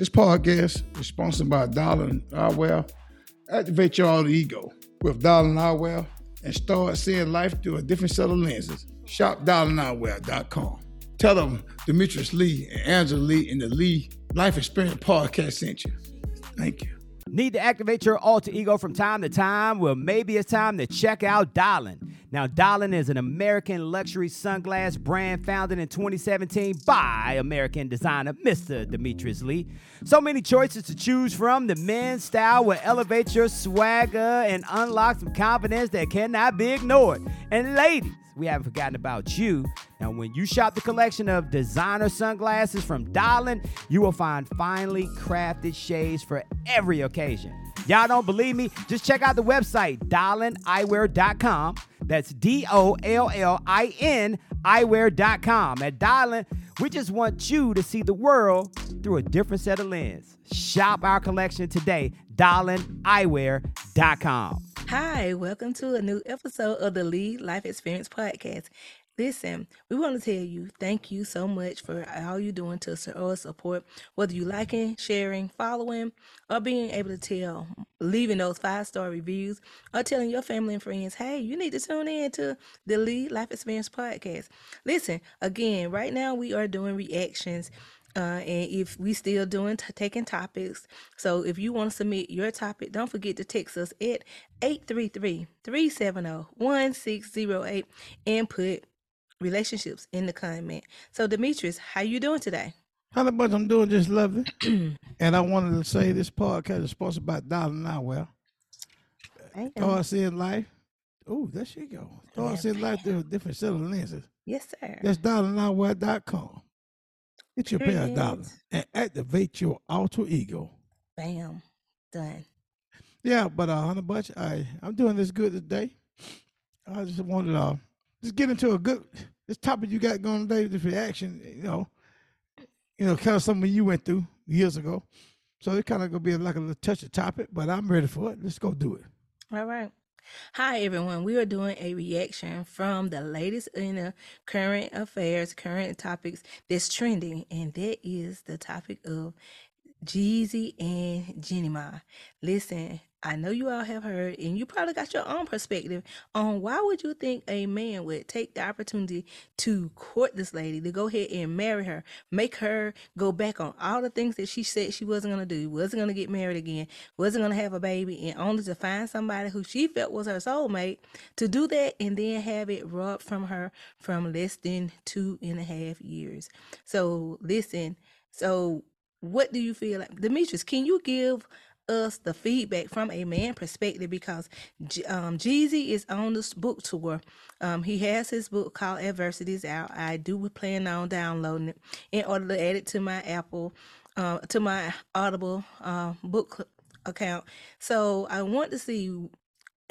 This podcast is sponsored by Darling Eyewear. Activate your alter ego with Darling Eyewear and start seeing life through a different set of lenses. Shop darlingeyewear.com. Tell them Demetrius Lee and Angela Lee in the Lee Life Experience Podcast sent you. Thank you. Need to activate your alter ego from time to time? Well, maybe it's time to check out Dollin. Now, Dollin is an American luxury sunglass brand founded in 2017 by American designer Mr. Demetrius Lee. So many choices to choose from. The men's style will elevate your swagger and unlock some confidence that cannot be ignored. And ladies, we haven't forgotten about you. Now, when you shop the collection of designer sunglasses from Dollin, you will find finely crafted shades for every occasion. Y'all don't believe me? Just check out the website, dollineyewear.com. That's D O L L I N eyewear.com. At Dollin, we just want you to see the world through a different set of lens. Shop our collection today, dollineyewear.com. Hi, welcome to a new episode of the Lee Life Experience Podcast. Listen, we want to tell you thank you so much for all you're doing to show us uh, support, whether you liking, sharing, following, or being able to tell, leaving those five star reviews, or telling your family and friends, hey, you need to tune in to the Lee Life Experience Podcast. Listen, again, right now we are doing reactions. Uh, and if we still doing t- taking topics so if you want to submit your topic don't forget to text us at 833-370-1608 and put relationships in the comment. So Demetrius, how you doing today? How much I'm doing just lovely. and I wanted to say this podcast is sponsored by Darling Eyewear. Thoughts seeing life. Oh, there she go. Thoughts seeing life through different set of lenses. Yes, sir. That's darlingeyewear.com. Get your pair of dollars and activate your alter ego. Bam. Done. Yeah, but uh Honey Bunch, I I'm doing this good today. I just wanted to uh, just get into a good this topic you got going today, this reaction, you know, you know, kind of something you went through years ago. So it's kind of gonna be like a little touchy topic, but I'm ready for it. Let's go do it. All right. Hi everyone. We are doing a reaction from the latest in the current affairs, current topics that's trending, and that is the topic of Jeezy and Jeannie Mai. Listen, I know you all have heard, and you probably got your own perspective on why would you think a man would take the opportunity to court this lady, to go ahead and marry her, make her go back on all the things that she said she wasn't gonna do, wasn't gonna get married again, wasn't gonna have a baby, and only to find somebody who she felt was her soulmate to do that and then have it robbed from her from less than two and a half years. So listen, so what do you feel like demetrius can you give us the feedback from a man perspective because um, Jeezy is on this book tour. Um, he has his book called Adversities out. I do plan on downloading it in order to add it to my Apple, uh, to my Audible uh, book account. So I want to see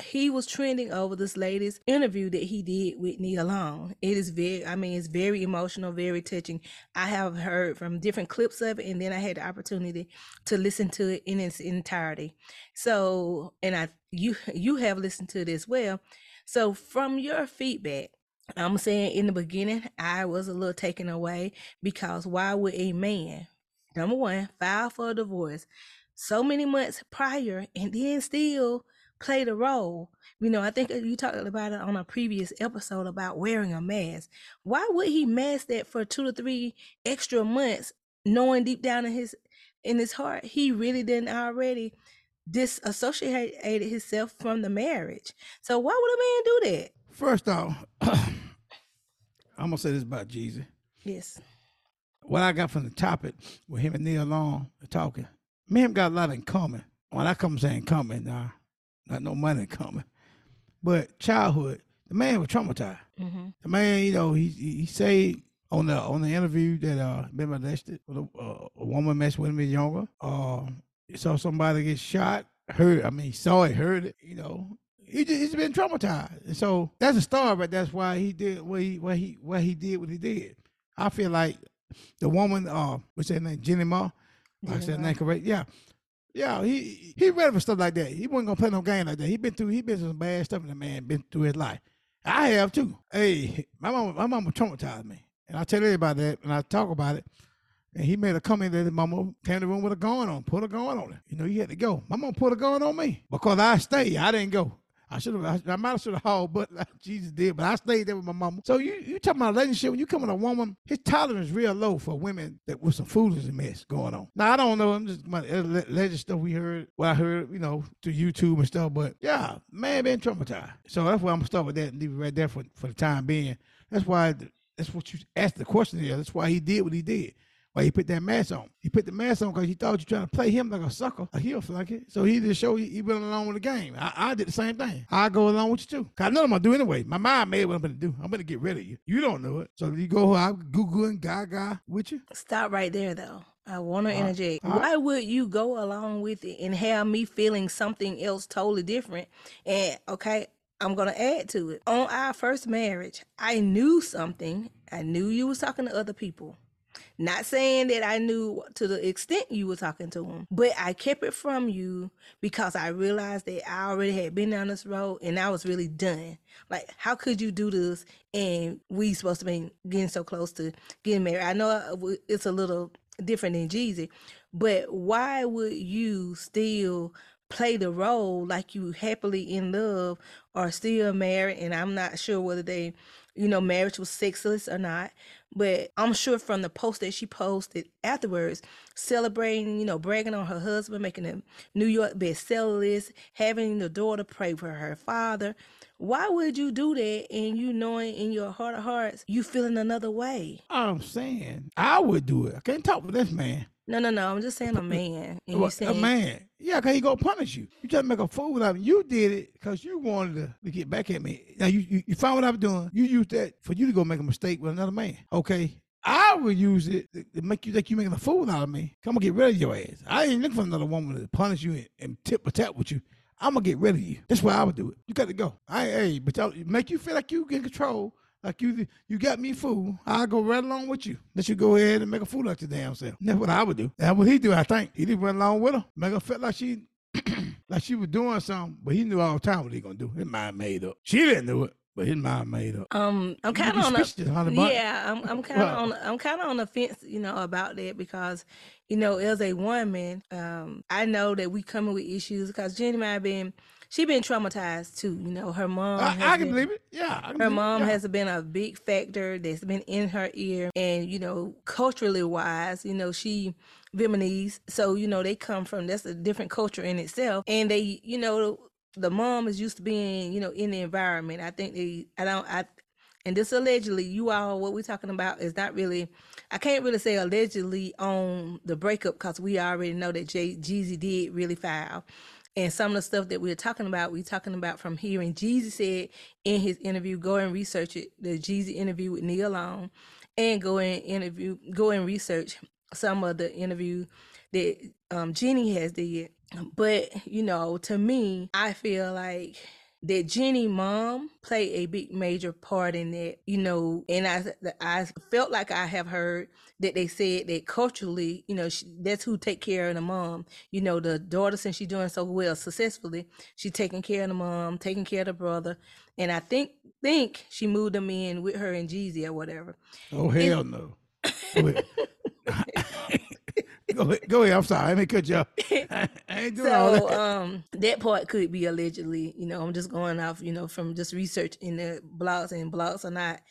he was trending over this latest interview that he did with Nia Long. It is very, I mean, it's very emotional, very touching. I have heard from different clips of it, and then I had the opportunity to listen to it in its entirety. So, and I, you, you have listened to it as well. So, from your feedback, I'm saying in the beginning, I was a little taken away because why would a man, number one, file for a divorce so many months prior and then still played a role. You know, I think uh, you talked about it on a previous episode about wearing a mask. Why would he mask that for two to three extra months, knowing deep down in his in his heart he really didn't already disassociated himself from the marriage? So why would a man do that? First off, I'm gonna say this about Jeezy. Yes. What I got from the topic with him and Nia Long talking, me and him got a lot in common. When I come saying common, now not no money coming. But childhood, the man was traumatized. Mm-hmm. The man, you know, he he said on the on the interview that uh been molested, a, uh, a woman messed with him younger. Uh, he saw somebody get shot. Heard, I mean, saw it, heard it. You know, he just, he's been traumatized, and so that's a star. But that's why he did what he what he what he did what he did. I feel like the woman, uh, what's her name, Jenny Ma. I said name correct. Yeah, yeah, he he ready for stuff like that. He wasn't gonna play no game like that. He been through he been through some bad stuff in the man been through his life. I have too. Hey, my mama my mama traumatized me. And I tell everybody that and I talk about it. and he made a comment that his mama came in the room with a gun on, put a gun on her. You know, you had to go. My mom put a gun on me because I stayed. I didn't go. I should have. I, I might have should have hauled, but like Jeezy did. But I stayed there with my mama. So you you talking about relationship when you come with a woman, his tolerance real low for women that with some foolishness mess going on. Now I don't know. I'm just my uh, legend stuff we heard. Well, I heard you know through YouTube and stuff. But yeah, man, been traumatized. So that's why I'm gonna start with that and leave it right there for for the time being. That's why. That's what you asked the question there. That's why he did what he did why he put that mask on. He put the mask on because he thought you trying to play him like a sucker, a heel flunky. So he just showed he, he went along with the game. I, I did the same thing. I go along with you too. Cause I know I'm gonna do anyway. My mind made what I'm gonna do. I'm gonna get rid of you. You don't know it. So you go Google and gaga with you. Stop right there though. I want to uh, interject. Uh, why would you go along with it and have me feeling something else totally different? And okay, I'm gonna add to it. On our first marriage, I knew something. I knew you was talking to other people. Not saying that I knew to the extent you were talking to him, but I kept it from you because I realized that I already had been down this road and I was really done. Like, how could you do this and we supposed to be getting so close to getting married? I know uh, it's a little different than Jeezy, but why would you still play the role like you happily in love or still married? And I'm not sure whether they you know, marriage was sexless or not. But I'm sure from the post that she posted afterwards, celebrating, you know, bragging on her husband, making a New York bestseller list, having the daughter pray for her father. Why would you do that and you knowing in your heart of hearts you feeling another way? I'm saying I would do it. I can't talk with this man. No, no, no. I'm just saying a uh, man. And you saying, a man. Yeah, because he gonna punish you. You just make a fool out of me. You did it because you wanted to, to, get back at me. Now you, you you found what I'm doing. You used that for you to go make a mistake with another man. Okay. I would use it to make you think you're making a fool out of me. Come and get rid of your ass. I ain't looking for another woman to punish you and, and tip a tap with you. I'm gonna get rid of you. That's why I would do it. You got to go. I hey, but y'all make you feel like you in control like you you got me fool. I'll go right along with you. Let you go ahead and make a fool out your damn self. That's what I would do. That's what he do, I think. He did run along with her. Make her feel like she like she was doing something, but he knew all the time what he gonna do. His mind made up. She didn't do it. But his mind made up. Um, I'm kind of on the yeah. I'm I'm kind of on I'm kind of on the fence, you know, about that because, you know, as a woman, um, I know that we coming with issues because Jenny might have been she been traumatized too. You know, her mom. I, I can been, believe it. Yeah, her mom yeah. has been a big factor that's been in her ear, and you know, culturally wise, you know, she Vietnamese, so you know they come from that's a different culture in itself, and they, you know, the mom is used to being, you know, in the environment. I think they, I don't, I, and this allegedly, you all, what we're talking about is not really, I can't really say allegedly on the breakup because we already know that Jay Jeezy did really foul. And some of the stuff that we're talking about, we're talking about from hearing Jeezy said in his interview, go and research it, the Jeezy interview with Nia Long, and go and interview, go and research some of the interview that um, Jenny has did. But you know, to me, I feel like that Jenny mom played a big major part in that, you know, and I I felt like I have heard that they said that culturally, you know, she, that's who take care of the mom. You know, the daughter since she's doing so well successfully, she taking care of the mom, taking care of the brother, and I think think she moved them in with her and Jeezy or whatever. Oh hell and, no. go ahead. Go ahead. I'm sorry. I didn't cut you off. I ain't doing so, all that. um, that part could be allegedly. You know, I'm just going off. You know, from just research in the blogs, and blogs are not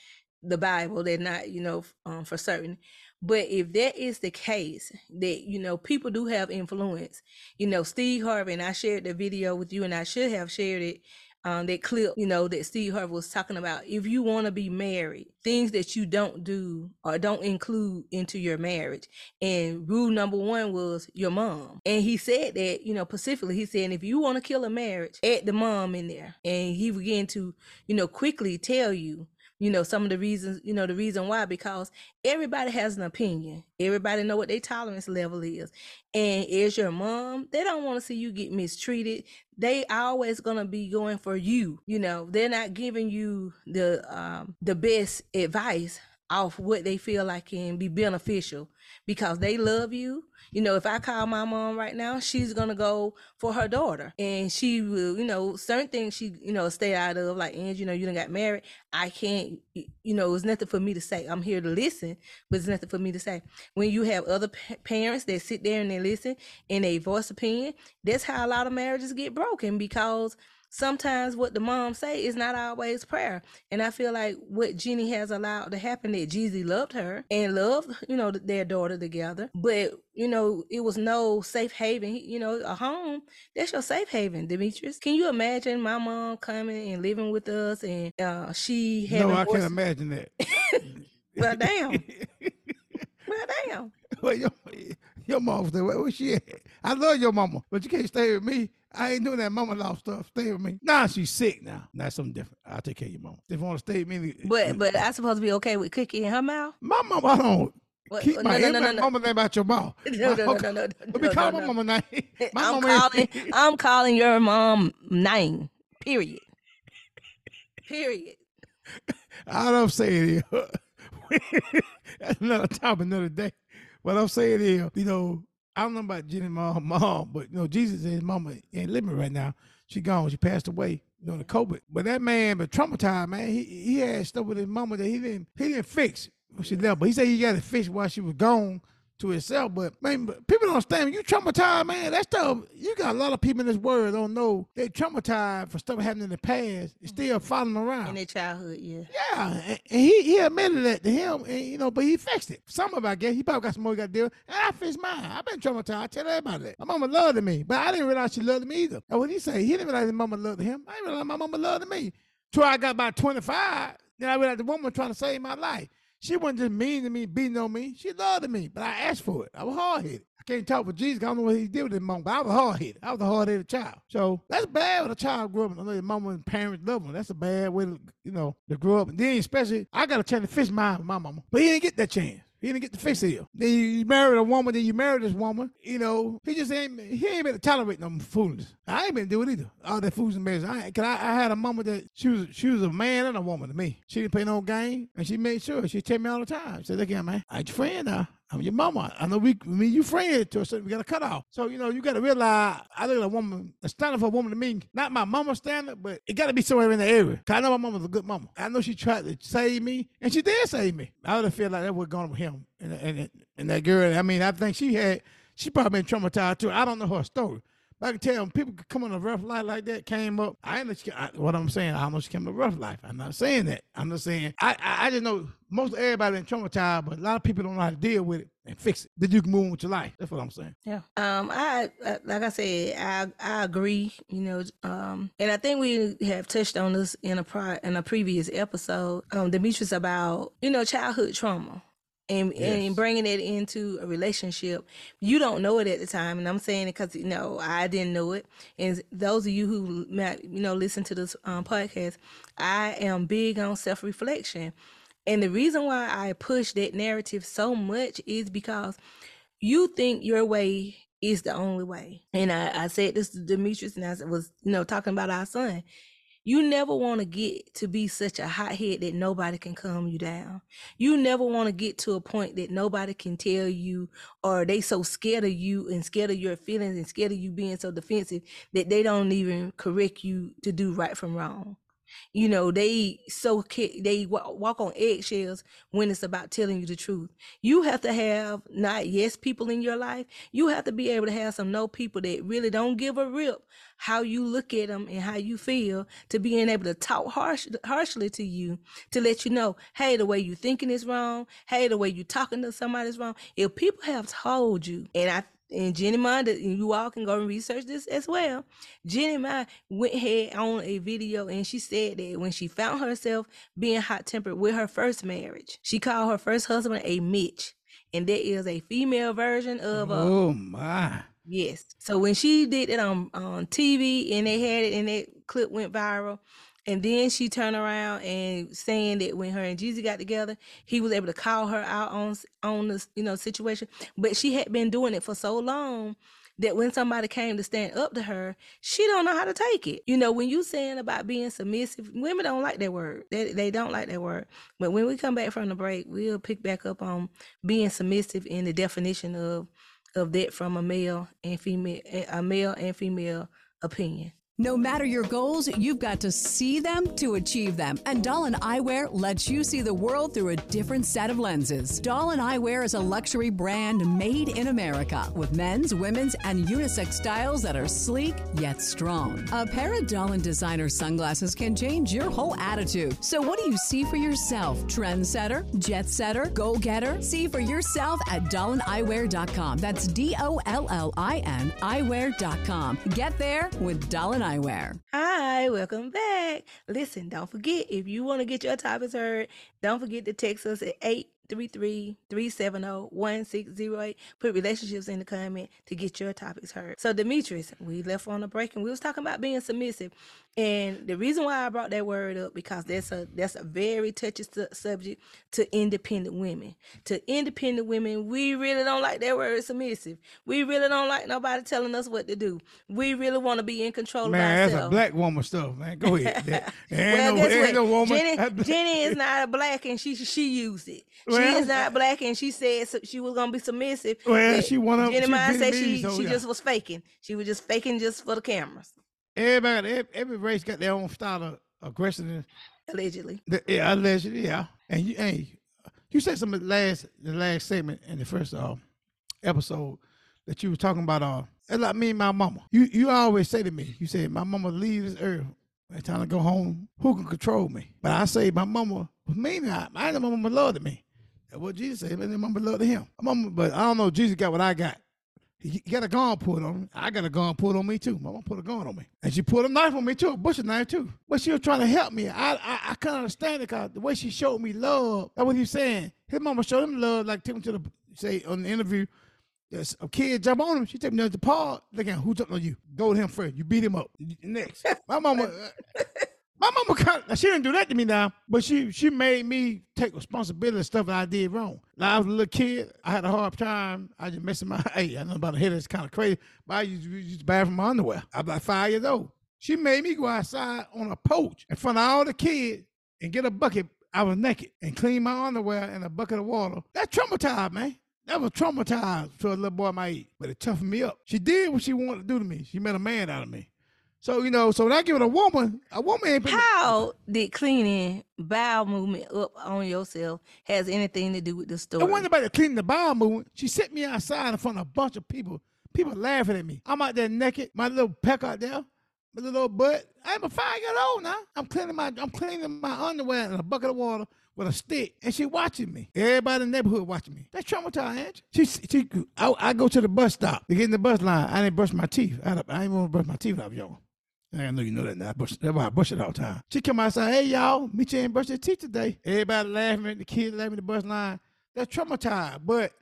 the Bible. They're not. You know, um, for certain. But if that is the case, that you know people do have influence. You know, Steve Harvey, and I shared the video with you, and I should have shared it um, that clip, you know, that Steve Harvey was talking about. If you want to be married, things that you don't do or don't include into your marriage. And rule number one was your mom. And he said that, you know, specifically, he said, if you want to kill a marriage, add the mom in there. And he began to, you know, quickly tell you you know some of the reasons you know the reason why because everybody has an opinion. Everybody know what their tolerance level is. And as your mom they don't want to see you get mistreated. They always gonna be going for you you know. They're not giving you the um the best advice off what they feel like can be beneficial because they love you. You know, if I call my mom right now, she's gonna go for her daughter, and she will, you know, certain things she, you know, stay out of. Like, and you know, you done got married. I can't, you know, it's nothing for me to say. I'm here to listen, but it's nothing for me to say. When you have other pa- parents that sit there and they listen and they voice opinion, that's how a lot of marriages get broken because sometimes what the mom say is not always prayer. And I feel like what Jenny has allowed to happen that Jeezy loved her and loved, you know, their daughter together. But, you know, it was no safe haven. You know, a home, that's your safe haven, Demetrius. Can you imagine my mom coming and living with us and uh, she having No, I can't imagine that. Well, damn. well, damn. well, your, your mom stay where, where she at? I love your mama, but you can't stay with me. I ain't doing that mama law stuff. Stay with me. Nah, she's sick now. That's something different. I'll take care of your mama. If you want to stay with me, But but I supposed to be okay with cookie in her mouth? my mama, I don't What- keep no, my, no, no, no, no. mama name out your mouth. No, no, no, no, no, Let me call my mama name. My I'm mama ain't- calling I'm calling your mom name. Period. Period. All I'm saying is, that's another topic, another day. What I'm saying is, you know, I don't know about Jenny mom, mom, but you know, Jeezy and his mama ain't living right now. She gone. She passed away during the COVID. But that man, but traumatized, man. He he had stuff with his mama that he didn't he didn't fix when she left. But he said he got it fixed while she was gone to itself. But man, people don't understand. You traumatized, man, that stuff. You got a lot of people in this world don't know they traumatized for stuff happening in the past. It's still mm-hmm. following around. In their childhood, yeah. Yeah, and, and he, he admitted that to him, and you know, but he fixed it. Some of it, I guess, he probably got some more he got to deal with. And I fixed mine. I've been traumatized. I tell everybody that. My mama loved me, but I didn't realize she loved me either. And what he say, he didn't realize his mama loved him. I didn't realize my mama loved me. Till I got about 25, then I realized the woman trying to save my life. She wasn't just mean to me, beating on me. She loved me, but I asked for it. I was hard headed. I can't talk for Jeezy. I don't know what he did with his mom, but I was hard headed. I was a hard headed child. So that's bad when a child grew up and I know your mama and parents love him. That's a bad way to, you know, to grow up. And then especially, I got a chance to mine with my mama, but he didn't get that chance. He didn't get the fix of you. Then you married a woman, then you married this woman. You know, he just ain't he ain't been to tolerate no foolishness. I ain't been to do it either. All that fools and mess. I, Cause I, I had a mama that she was she was a man and a woman to me. She didn't play no game, and she made sure she tell me all the time. She said, "Look here, man, I ain't your friend now. I'm your mama. I know we, me, you friends to a certain. We got to cut off. So you know, you got to realize. I look at a woman. The standard for a woman to me, not my mama standard, but it got to be somewhere in the area. 'Cause I know my mama's a good mama. I know she tried to save me, and she did save me. I would have feel like that was going with him and and and that girl. I mean, I think she had. She probably been traumatized too. I don't know her story. But I can tell when people could come on a rough life like that, came up. I ain't I, what I'm saying. I don't know she came to a rough life. I'm not saying that. I'm just saying I, I I just know most everybody been traumatized, but a lot of people don't know how to deal with it and fix it. Then you can move on with your life. That's what I'm saying. Yeah. Um, I uh, like I said, I I agree. You know, um, and I think we have touched on this in a pri- in a previous episode, um, Demetrius about you know childhood trauma. And, Yes. and bringing it into a relationship, you don't know it at the time, and I'm saying it because you know I didn't know it. And those of you who might you know listen to this um, podcast, I am big on self reflection, and the reason why I push that narrative so much is because you think your way is the only way. And I, I said this to Demetrius, and I was, you know, talking about our son. You never want to get to be such a hothead that nobody can calm you down. You never want to get to a point that nobody can tell you, or they so scared of you and scared of your feelings and scared of you being so defensive that they don't even correct you to do right from wrong. You know, they so they walk on eggshells when it's about telling you the truth. You have to have not yes people in your life. You have to be able to have some no people that really don't give a rip how you look at them and how you feel to being able to talk harsh, harshly to you to let you know, hey, the way you thinking is wrong. Hey, the way you talking to somebody is wrong. If people have told you, and I and Jenny Mind, you all can go and research this as well. Jenny Mind went ahead on a video and she said that when she found herself being hot tempered with her first marriage, she called her first husband a Mitch. And that is a female version of a Oh my! Yes. So when she did it on on TV and they had it and that clip went viral, and then she turned around and saying that when her and Jeezy got together, he was able to call her out on on this you know situation. But she had been doing it for so long that when somebody came to stand up to her, she don't know how to take it. You know, when you saying about being submissive, women don't like that word. They they don't like that word. But when we come back from the break, we'll pick back up on being submissive in the definition of of that from a male and female a male and female opinion. No matter your goals, you've got to see them to achieve them. And Dollin Eyewear lets you see the world through a different set of lenses. Dollin Eyewear is a luxury brand made in America with men's, women's, and unisex styles that are sleek yet strong. A pair of Dollin designer sunglasses can change your whole attitude. So, what do you see for yourself? Trendsetter, jet setter, go getter? See for yourself at dollineyewear.com. That's D O L L I N eyewear.com. Get there with Dollin Eyewear. Hi, welcome back. Listen, don't forget if you want to get your topics heard, don't forget to text us at 833-370-1608. Put relationships in the comment to get your topics heard. So Demetrius, we left on a break and we was talking about being submissive. And the reason why I brought that word up because that's a that's a very touchy su- subject to independent women. To independent women, we really don't like that word submissive. We really don't like nobody telling us what to do. We really want to be in control Man, of that's a black woman stuff, man. Go ahead. That- well, no, guess what? no woman. Jenny, Jenny is not a black, and she she used it. she Well- is not black, and she said so she was gonna be submissive. Well, she one of- Jenny she Mine said she so she yeah. just was faking. She was just faking just for the cameras, Everybody, every, every race got their own style of aggression. allegedly. Yeah, allegedly, yeah. And you, hey, you said some of the last, the last segment in the first uh, episode that you were talking about. Uh, it's like me and my mama. You, you always say to me, you say my mama leaves this earth. It's time to go home. Who can control me? But I say my mama was mean. I, I know my mama loved me. That's what Jeezy said. My mama loved him. My mama, but I don't know. Jeezy got what I got. He he got a gun put on me. I got a gun put on me too. My mom put a gun on me, and she put a knife on me too, a butcher knife too. But she was trying to help me. I I, I couldn't understand it because the way she showed me love. That's what he was saying. His mama showed him love, like took him to the say on the interview. There's a kid jump on him. She take him to the park. Look at. Who jumped on you? Go to him first. You beat him up. Next. My mama. Uh, My mama, kind of, she didn't do that to me now, but she she made me take responsibility of stuff that I did wrong. Like I was a little kid, I had a hard time. I just messing my hey, I know about the head is kind of crazy, but I used to use bad for my underwear. I was like five years old. She made me go outside on a porch in front of all the kids and get a bucket. I was naked and clean my underwear in a bucket of water. That traumatized, man. That was traumatized for a little boy my age, but it toughened me up. She did what she wanted to do to me. She made a man out of me. So you know, so when I give it a woman, a woman ain't How did cleaning bowel movement up on yourself has anything to do with the story? It wasn't about the cleaning the bowel movement. She sent me outside in front of a bunch of people. People laughing at me. I'm out there naked, my little peck out there, my little butt. I'm a five year old now. I'm cleaning my I'm cleaning my underwear in a bucket of water with a stick, and she watching me. Everybody in the neighborhood watching me. That's traumatized. She, she, she I, I go to the bus stop to get in the bus line. I didn't brush my teeth. I, I didn't want to brush my teeth was young. I know you know that now. I brush, that's why I brush it all the time. She come out and say, hey y'all, meet you ain't brush your teeth today. Everybody laughing at the kids laughing at the bus line. That's traumatized, but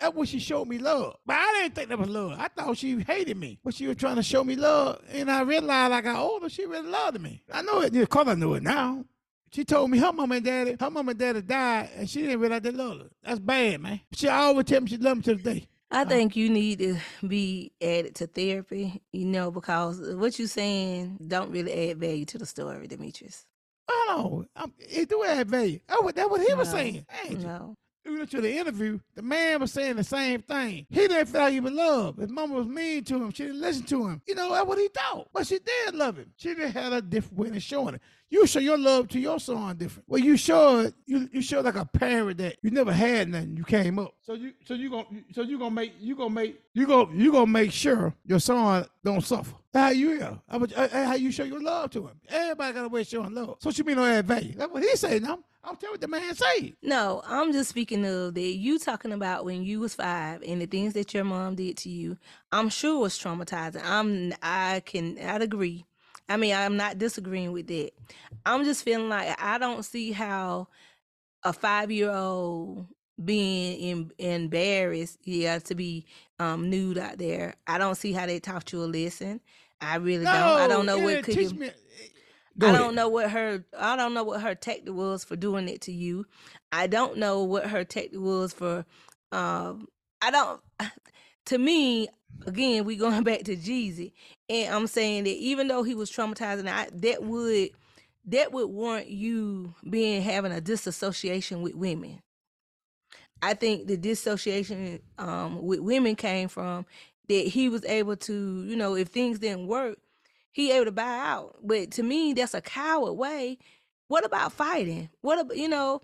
that's what she showed me love. But I didn't think that was love. I thought she hated me, but she was trying to show me love. And I realized, I got older, she really loved me. I know it, of course I know it now. She told me her mom and daddy, her mom and daddy died, and she didn't realize they loved her. That's bad, man. She always tell me she loved me to the day. I uh-huh. think you need to be added to therapy, you know, because what you're saying don't really add value to the story, Demetrius. Don't. I'm, it do add value. Oh, that's what he was saying. You? No. We went to the interview. The man was saying the same thing. He didn't feel like he was loved. His mama was mean to him. She didn't listen to him. You know, that's what he thought. But she did love him. She just had a different way of showing it. You show your love to your son different. Well, you show it. You you show like a parent that you never had nothing. You came up. So you so you gonna so you gonna make you gonna make you go you gonna make sure your son don't suffer. That's how you is. How how you show your love to him. Everybody got a way of showing love. So she mean don't add value. That's what he said. Now I'm telling what the man say. No, I'm just speaking of that you talking about when you was five and the things that your mom did to you. I'm sure was traumatizing. I'm I can I'd agree. I mean, I'm not disagreeing with that. I'm just feeling like I don't see how a five year old being in, embarrassed, yeah, to be um nude out there. I don't see how they taught you a lesson. I really don't. I don't know it what could you me- Go I ahead. don't know what her I don't know what her tactic was for doing it to you. I don't know what her tactic was for um I don't to me, again, we going back to Jeezy, and I'm saying that even though he was traumatizing, I, that would that would warrant you being having a disassociation with women. I think the dissociation um, with women came from that he was able to, you know, if things didn't work, he able to buy out. But to me, that's a coward way. What about fighting? What about you know?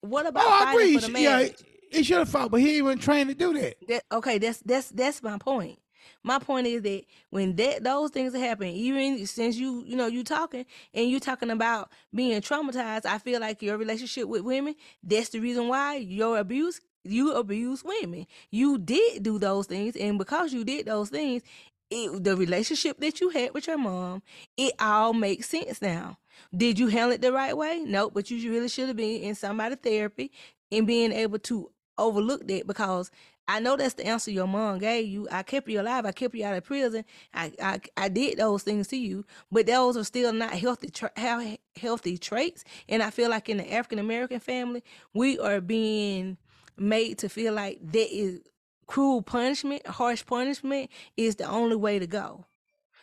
What about Oh, fighting for the He- Yeah? He should have fought, but he even trained to do that. That, okay, that's that's that's my point. My point is that when that those things happen, even since you you know you talking and you talking about being traumatized, I feel like your relationship with women, that's the reason why your abuse you abuse women. You did do those things, and because you did those things, it, the relationship that you had with your mom, it all makes sense now. Did you handle it the right way? No, but you really should have been in somebody therapy and being able to overlook that because I know that's the answer your mom gave you. I kept you alive. I kept you out of prison. I I, I did those things to you, but those are still not healthy tra- healthy traits. And I feel like in the African American family, we are being made to feel like that is cruel punishment, harsh punishment is the only way to go.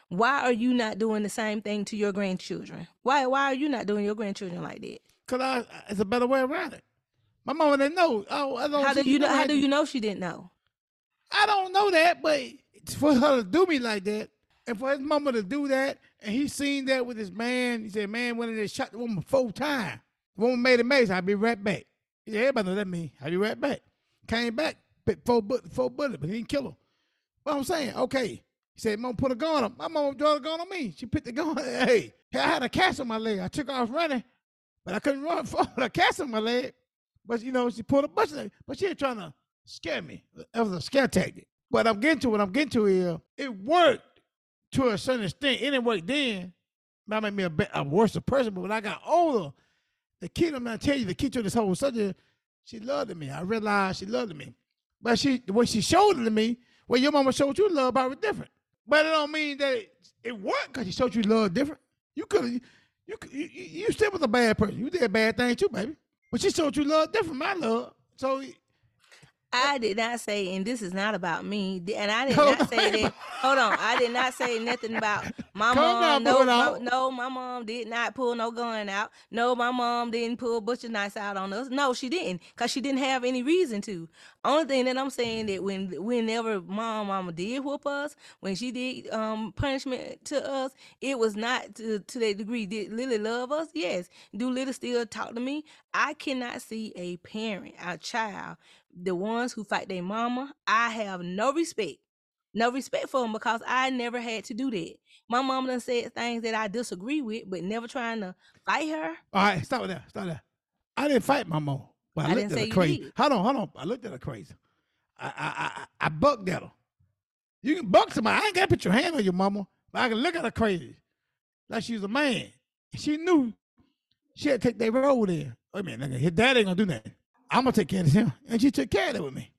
Why are you not doing the same thing to your grandchildren? Why why are you not doing your grandchildren like that? Cause I, it's a better way around it. My mama didn't know. Oh, I don't How do you know? How do you know she didn't know? I don't know that, but for her to do me like that, and for his mama to do that, and he seen that with his man. He said, "Man went in there, shot the woman four times. The woman made a mess. I'll be right back." He said, "Everybody know that mean. I'll be right back." Came back, bit four bullet, four bullet, but he didn't kill her. What I'm saying, okay. He said, "Mom, put a gun on." Him. My mama draw a gun on me. She put the gun. Hey, I had a cast on my leg. I took off running, but I couldn't run for a cast on my leg. But you know, she pulled a bunch of. But she ain't trying to scare me. That was a scare tactic. But I'm getting to what I'm getting to here. It worked to a certain extent. It didn't work then. That made me a, a worse person. But when I got older, the kid, I'm gonna tell you, the key to this whole subject, she loved me. I realized she loved me. But she, the way she showed it to me, well, your mama showed you love, it was different. But it don't mean that it, it worked because she showed you love different. You, could- you, you, you still was a bad person. You did bad things too, baby. But she showed you love different, my love. So I did not say, and this is not about me. And I did not say that. Hold on, I did not say nothing about my Calm mom. No, no, no, my mom did not pull no gun out. No, my mom didn't pull butcher knives out on us. No, she didn't, cause she didn't have any reason to. Only thing that I'm saying that when, whenever mom, mama did whoop us, when she did um punishment to us, it was not to to that degree. Did Lily love us? Yes. Do Lily still talk to me? I cannot see a parent, a child, the ones who fight their mama. I have no respect. No respect for them because I never had to do that. My mama done said things that I disagree with, but never trying to fight her. All right, stop with that. Stop that. I didn't fight my mom, but I, I looked didn't at say her crazy. did. Hold on, hold on. I looked at her crazy. I I I, I bucked at her. You can buck somebody. I ain't got to put your hand on your mama, but I can look at her crazy, like she was a man. She knew she had to take that road in. Wait a minute, nigga. His dad ain't gonna do nothing. I'm gonna take care of him, and she took care of it with me.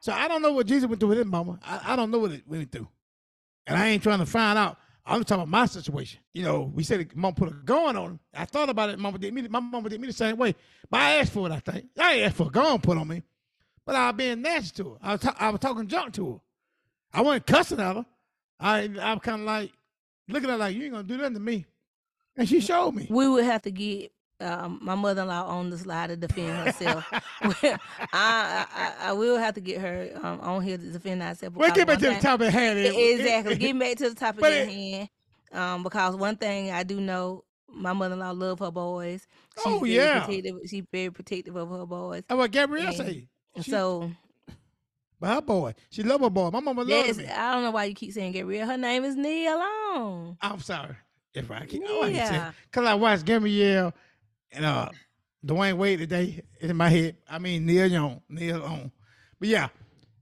So I don't know what Jeezy went through with his mama. I, I don't know what it went through, and I ain't trying to find out. I'm talking about my situation. You know, we said mom put a gun on. I thought about it. Mama did me. My mama did me the same way. But I asked for it. I think I asked for a gun put on me, but I was being nasty to her. I was, I was talking junk to her. I wasn't cussing at her. I I was kind of like looking at her like you ain't gonna do nothing to me, and she showed me. We would have to get um, my mother-in-law on the slide to defend herself. I, I I I will have to get her um, on here to defend herself. Well, because get back to the thing- top of the hand. Exactly. Getting back to the topic at hand. Um, because one thing I do know, my mother-in-law love her boys. She's Oh, yeah. protective. She's very protective of her boys. That's what Gabrielle And say. She- so But her boy, she love her boy. My mama loves me. I don't know why you keep saying Gabrielle. Her name is Nia Long. I'm sorry if I keep. Oh, I Yeah. yeah. Cause I watched Gabrielle and uh Dwyane Wade today in my head. I mean Neil Young, Neil Young. But yeah,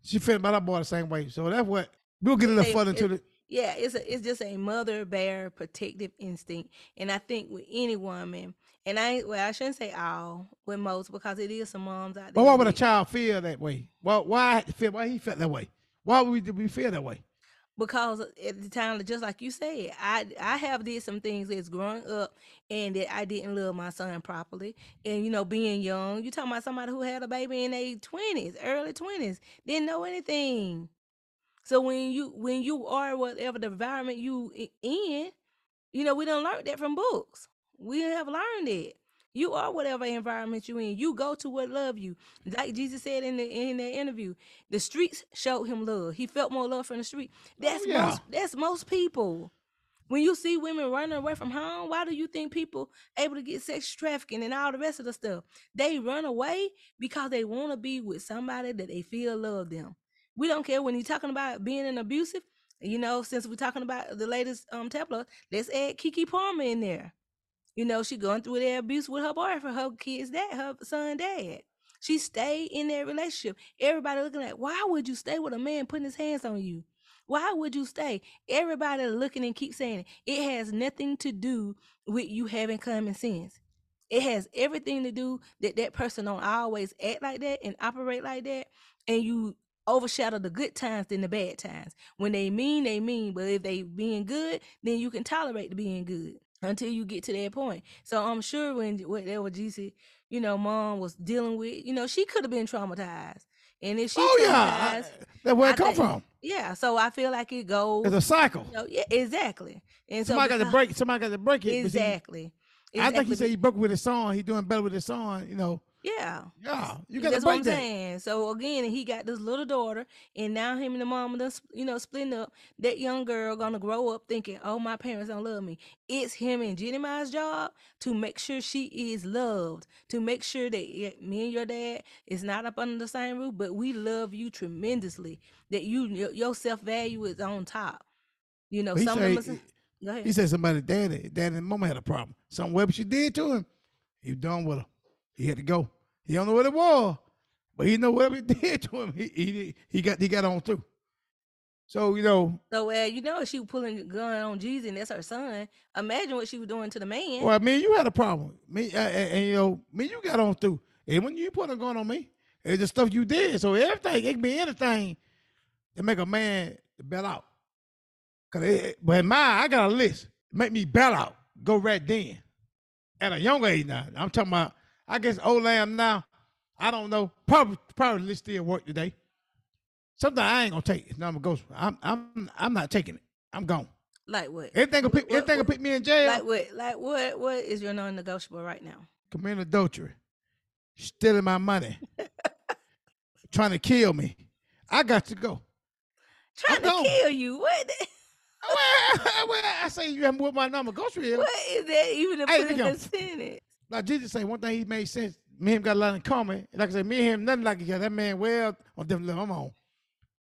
she felt about her boy the same way. So that's what we'll get a little It- further into it- the. Yeah, it's a, it's just a mother bear protective instinct, and I think with any woman, and I well I shouldn't say all, with most because it is some moms out there. But why would a child feel that way? Why? Why feel? Why he felt that way? Why would we, we feel that way? Because at the time, just like you said, I I have did some things as growing up and that I didn't love my son properly. And you know, being young, you talking about somebody who had a baby in their twenties, early twenties, didn't know anything. So when you when you are whatever the environment you in, you know, we don't learn that from books. We have learned it. You are whatever environment you're in. You go to what love you. Like Jeezy said in the in the interview, the streets showed him love. He felt more love from the street. That's yeah. most that's most people. When you see women running away from home, why do you think people able to get sex trafficking and all the rest of the stuff? They run away because they want to be with somebody that they feel love them. We don't care when you're talking about being an abusive. You know, since we're talking about the latest um Templar, let's add Keke Palmer in there. You know, she going through that abuse with her boyfriend, her kids' dad, her son dad. She stayed in that relationship. Everybody looking at, why would you stay with a man putting his hands on you? Why would you stay? Everybody looking and keep saying it. It has nothing to do with you having common sense. It has everything to do that that person don't always act like that and operate like that, and you overshadow the good times than the bad times. When they mean, they mean, but if they being good, then you can tolerate the being good until you get to that point. So I'm sure when whatever Jeezy, you know, mom was dealing with, you know, she could have been traumatized. And if she oh yeah, I- that's where I it come think- from. yeah. So I feel like it goes. It's a cycle. you know, yeah, exactly. And so Somebody got to break. Somebody got to break it. but see, Exactly. I think he said he broke with his song. He doing better with his song. You know. Yeah. Yeah, you got That's what I'm that. saying. So again, he got this little daughter, and now him and the mama, done, you know, splitting up. That young girl gonna grow up thinking, "Oh, my parents don't love me." It's him and Jenny Miles' job to make sure she is loved, to make sure that yeah, me and your dad is not up under the same roof, but we love you tremendously. That you your, self value is on top. You know, He some say-. Are, go ahead. He said somebody, daddy, daddy and mama had a problem. Something whatever she did to him, he done with her. He had to go. He don't know what it was, but he know whatever he did to him, he he, he got he got on through. So you know, So, uh, you know, if she was pulling the gun on Jeezy, and that's her son. Imagine what she was doing to the man. well, I mean, you had a problem. Me uh, and, and, you know, me, you got on through. And when you put a gun on me, it's the stuff you did. So everything, it can be anything to make a man bail out. Cause it, but in mine, I got a list. Make me bail out. Go right then. At a young age now. I'm talking about, I guess old lamb now. I don't know. Probably probably still work today. Something I ain't gonna take. No, I'm gonna go. I'm I'm I'm not taking it. I'm gone. like what? Everything will put What- everything will put me in jail. Like what? Like what? What is your non-negotiable right now? committing adultery, stealing my money, trying to kill me. I got to go. Trying to gone. kill you? What? the- Well, well, I say you haven't with my number. Go through here. What is that even a put in the sentence? Like Jeezy say, one thing he made sense. Me and him got a lot in common. Like I said, me and him nothing like each other. That man well on different level. I'm on.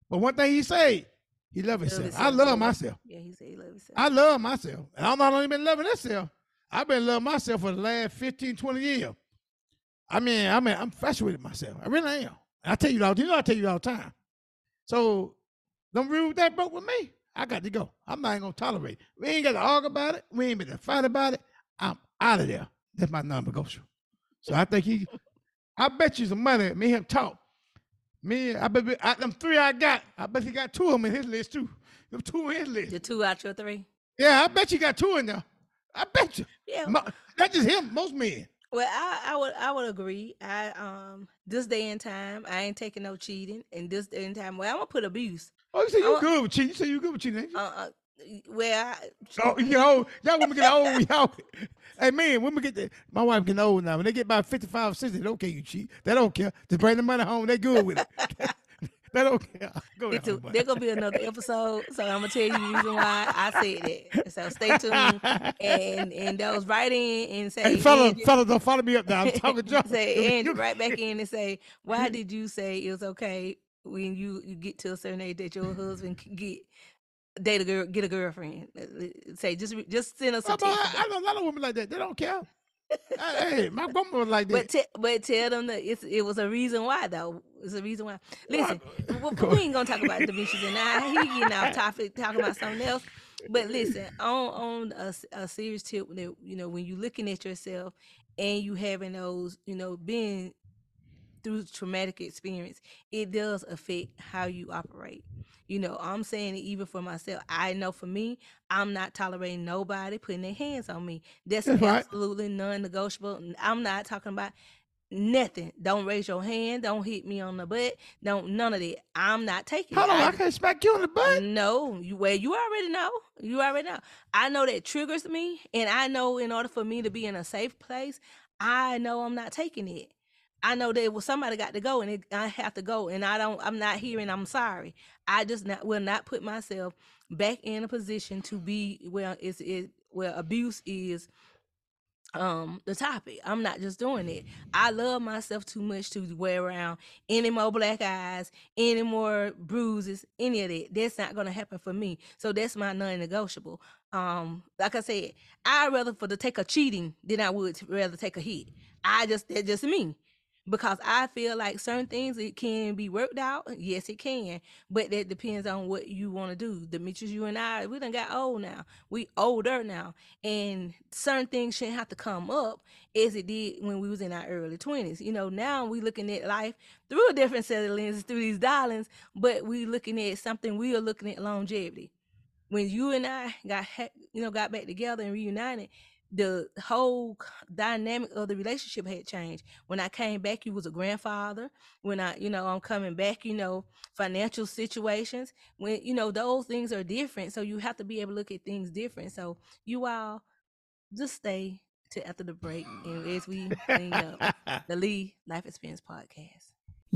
But one thing he say, he love himself. I himself, love yeah. myself. Yeah, he said he love himself. I love myself. And I'm not only been loving myself. I've been loving myself for the last 15, 20 years. I mean, I mean, I'm frustrated with myself. I really am. And I tell you all, you know, I tell you all the time. So don't rule that broke with me. I got to go. I'm not even gonna tolerate. it. We ain't got to argue about it. We ain't been to fight about it. I'm out of there. That's my non-negotiable. So I think he. I bet you some money. Me and him talk. Me, I bet I, them three I got. I bet he got two of them in his list too. Them two in his list. the two out your three. Yeah, I bet you got two in there. I bet you. Yeah. That's just him. Most men. Well, I, I would I would agree. I um this day and time, I ain't taking no cheating. And this day and time, well, I'm gonna put abuse. Oh, you say you good with cheating. You say you good with cheating? Uh, uh well, I, oh, you know, y'all women get old. Y'all, hey man, women get the, my wife getting old now. When they get about 55, 60, they don't care you cheat. They don't care. Just bring the money home. They good with it. they don't care. Go ahead, a- there gonna be another episode, so I'm gonna tell you the reason why I said that. So stay tuned and and those right in and say, Hey, fella, don't follow me up now. I'm talking to junk. say and right back in and say, why did you say it was okay when you, you get to a certain age that your husband can get date a girl, get a girlfriend? Uh, uh, Say just just send us a Oh. I, I know a lot of women like that. They don't care. hey, my grandma was like that. But te- but tell them that it's, it was a reason why though. It's a reason why. Listen, w- we ain't gonna talk about Vinci's and now he getting off topic talking about something else. But listen, on on a, a serious tip, you know when you're looking at yourself and you having those, you know, being through traumatic experience, it does affect how you operate. You know, I'm saying it even for myself. I know for me, I'm not tolerating nobody putting their hands on me. That's right. absolutely non-negotiable. I'm not talking about Nothing. Don't raise your hand. Don't hit me on the butt. Don't none of that. I'm not taking Hold it. on, I- I can't smack you on the butt. no, you well, you already know. You already know. I know that triggers me, and I know in order for me to be in a safe place, I know I'm not taking it. I know that well, somebody got to go, and it, I have to go, and I don't. I'm not here and I'm sorry. I just not will not put myself back in a position to be where it's it where abuse is um the topic. I'm not just doing it. I love myself too much to wear around any more black eyes, any more bruises, any of that. That's not gonna happen for me. So that's my non-negotiable. Um, like I said, I'd rather for to take a cheating than I would rather take a hit. I just that's just me. Because I feel like certain things it can be worked out. Yes, it can. But that depends on what you want to do. Demetrius, you and I, we done got old now. We older now. And certain things shouldn't have to come up as it did when we was in our early 20s. You know, now we looking at life through a different set of lenses, through these darlings, but we looking at something, we are looking at longevity. When you and I got, you know, got back together and reunited, the whole dynamic of the relationship had changed. When I came back, you was a grandfather. When I, you know, I'm coming back, you know, financial situations. When you know those things are different, so you have to be able to look at things different. So you all just stay to after the break, and as we clean up the Lee Life Experience podcast.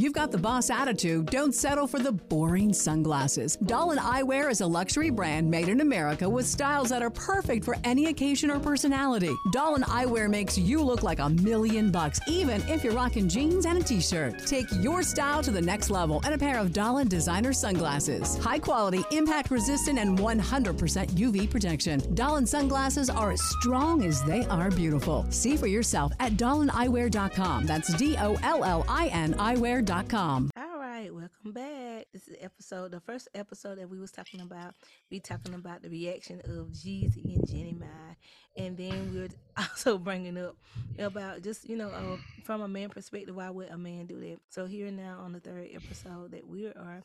You've got the boss attitude. Don't settle for the boring sunglasses. Dollin Eyewear is a luxury brand made in America with styles that are perfect for any occasion or personality. Dollin Eyewear makes you look like a million bucks, even if you're rocking jeans and a t-shirt. Take your style to the next level and a pair of Dollin designer sunglasses. High quality, impact resistant, and 100% UV protection. Doll sunglasses are as strong as they are beautiful. See for yourself at dollineyewear.com. That's D-O-L-L-I-N eyewear.com. All right, welcome back. This is the episode, the first episode that we was talking about. We talking about the reaction of Jeezy and Jeannie Mai, and then we are also bringing up about just you know uh, from a man perspective, why would a man do that? So here now on the third episode that we are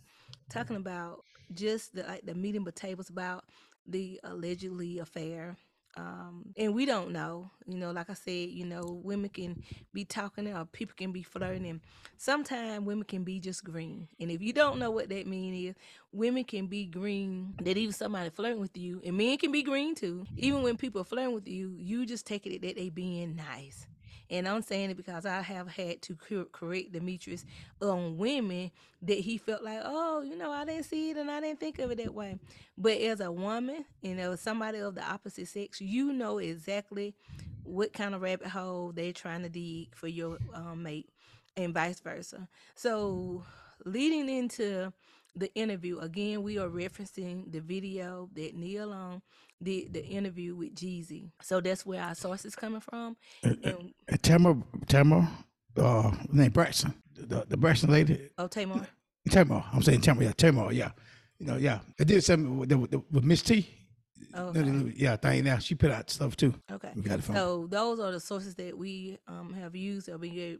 talking about just the like the meeting but tables about the allegedly affair um and we don't know you know like i said you know women can be talking or people can be flirting and sometimes women can be just green. And if you don't know what that mean is women can be green that even somebody flirting with you and men can be green too. Even when people are flirting with you you just take it that they being nice and I'm saying it because I have had to cor- correct Demetrius on women that he felt like, oh, you know, I didn't see it and I didn't think of it that way. But as a woman, you know, somebody of the opposite sex, you know exactly what kind of rabbit hole they're trying to dig for your um, mate and vice versa. So leading into the interview, again, we are referencing the video that Nia um did the interview with Jeezy. So that's where our sources coming from. Uh, uh, and And Tamara, Tamara, uh, name Braxton, the, the Braxton lady. oh Tamar. Tamara, I'm saying Tamara, yeah, Tamara, yeah. You know, yeah. I did something with, with, with Miss T. Oh, okay. Yeah, now. She put out stuff too. Okay. We got it from. So those are the sources that we um, have used of being,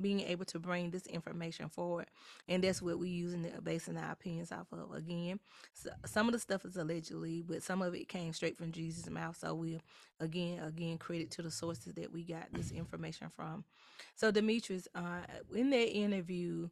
being able to bring this information forward, and that's what we're using it basing our opinions off of. Again, so, some of the stuff is allegedly, but some of it came straight from Jeezy's mouth. So we, again, again, credit to the sources that we got this information from. So Demetrius, uh, in that interview,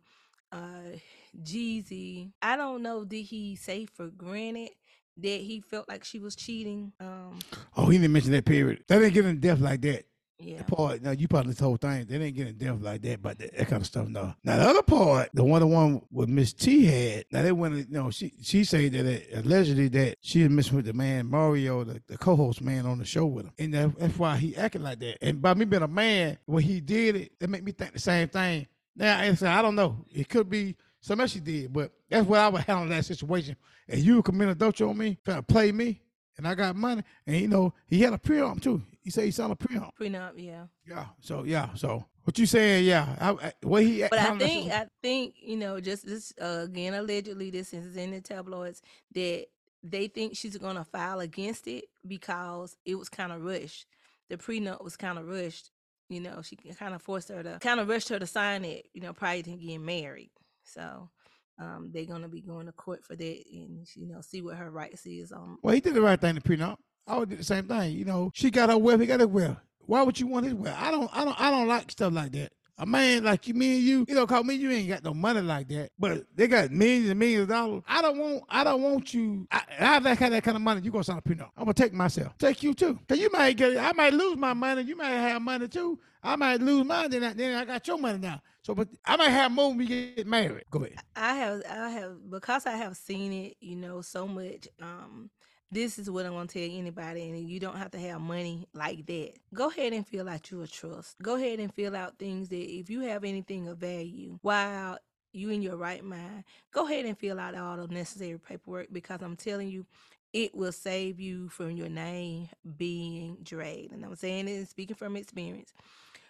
uh, Jeezy, I don't know, did he say for granted? That he felt like she was cheating. Um, oh, he didn't mention that period. They didn't get in depth like that. yeah. The part, now you probably this whole thing. They didn't get in depth like that, but that, that kind of stuff. No. Now the other part, the one, the one with Miss T had. Now they went, you know, she she said that it, allegedly that she was messing with the man Mario, the, the co-host man on the show with him, and that, that's why he acted like that. And by me being a man, when he did it, it made me think the same thing. Now I don't know. It could be something else she did, but that's what I would handle that situation. And you commit adultery on me, trying to play me, and I got money, and you know he had a pre-arm too. He said he signed a pre-arm. Prenup, yeah. Yeah. So yeah. So what you saying? Yeah. I, I, what he? But I think I think you know just this uh, again allegedly this is in the tabloids that they think she's gonna file against it because it was kind of rushed. The prenup was kind of rushed. You know, she kind of forced her to kind of rushed her to sign it. You know, prior to getting married. So um, they're gonna be going to court for that and you know see what her rights is on. well, he did the right thing to prenup. I would do the same thing. You know, she got her wealth. He got his wealth. Why would you want his wealth? I don't. I don't. I don't like stuff like that. A man like you, me and you, you know, call me, you ain't got no money like that, but they got millions and millions of dollars. I don't want, I don't want you. I, I have that kind, that kind of money. You gonna sign a prenup? I'm gonna take myself, take you too, cause you might get, I might lose my money. You might have money too. I might lose mine. Then I, then I got your money now. So, but I might have more when we get married. Go ahead. I have I have because I have seen it, you know, so much. Um, this is what I'm gonna tell anybody, and you don't have to have money like that. Go ahead and fill out your trust. Go ahead and fill out things that if you have anything of value while you in your right mind, go ahead and fill out all the necessary paperwork because I'm telling you, it will save you from your name being dragged. And I'm saying it speaking from experience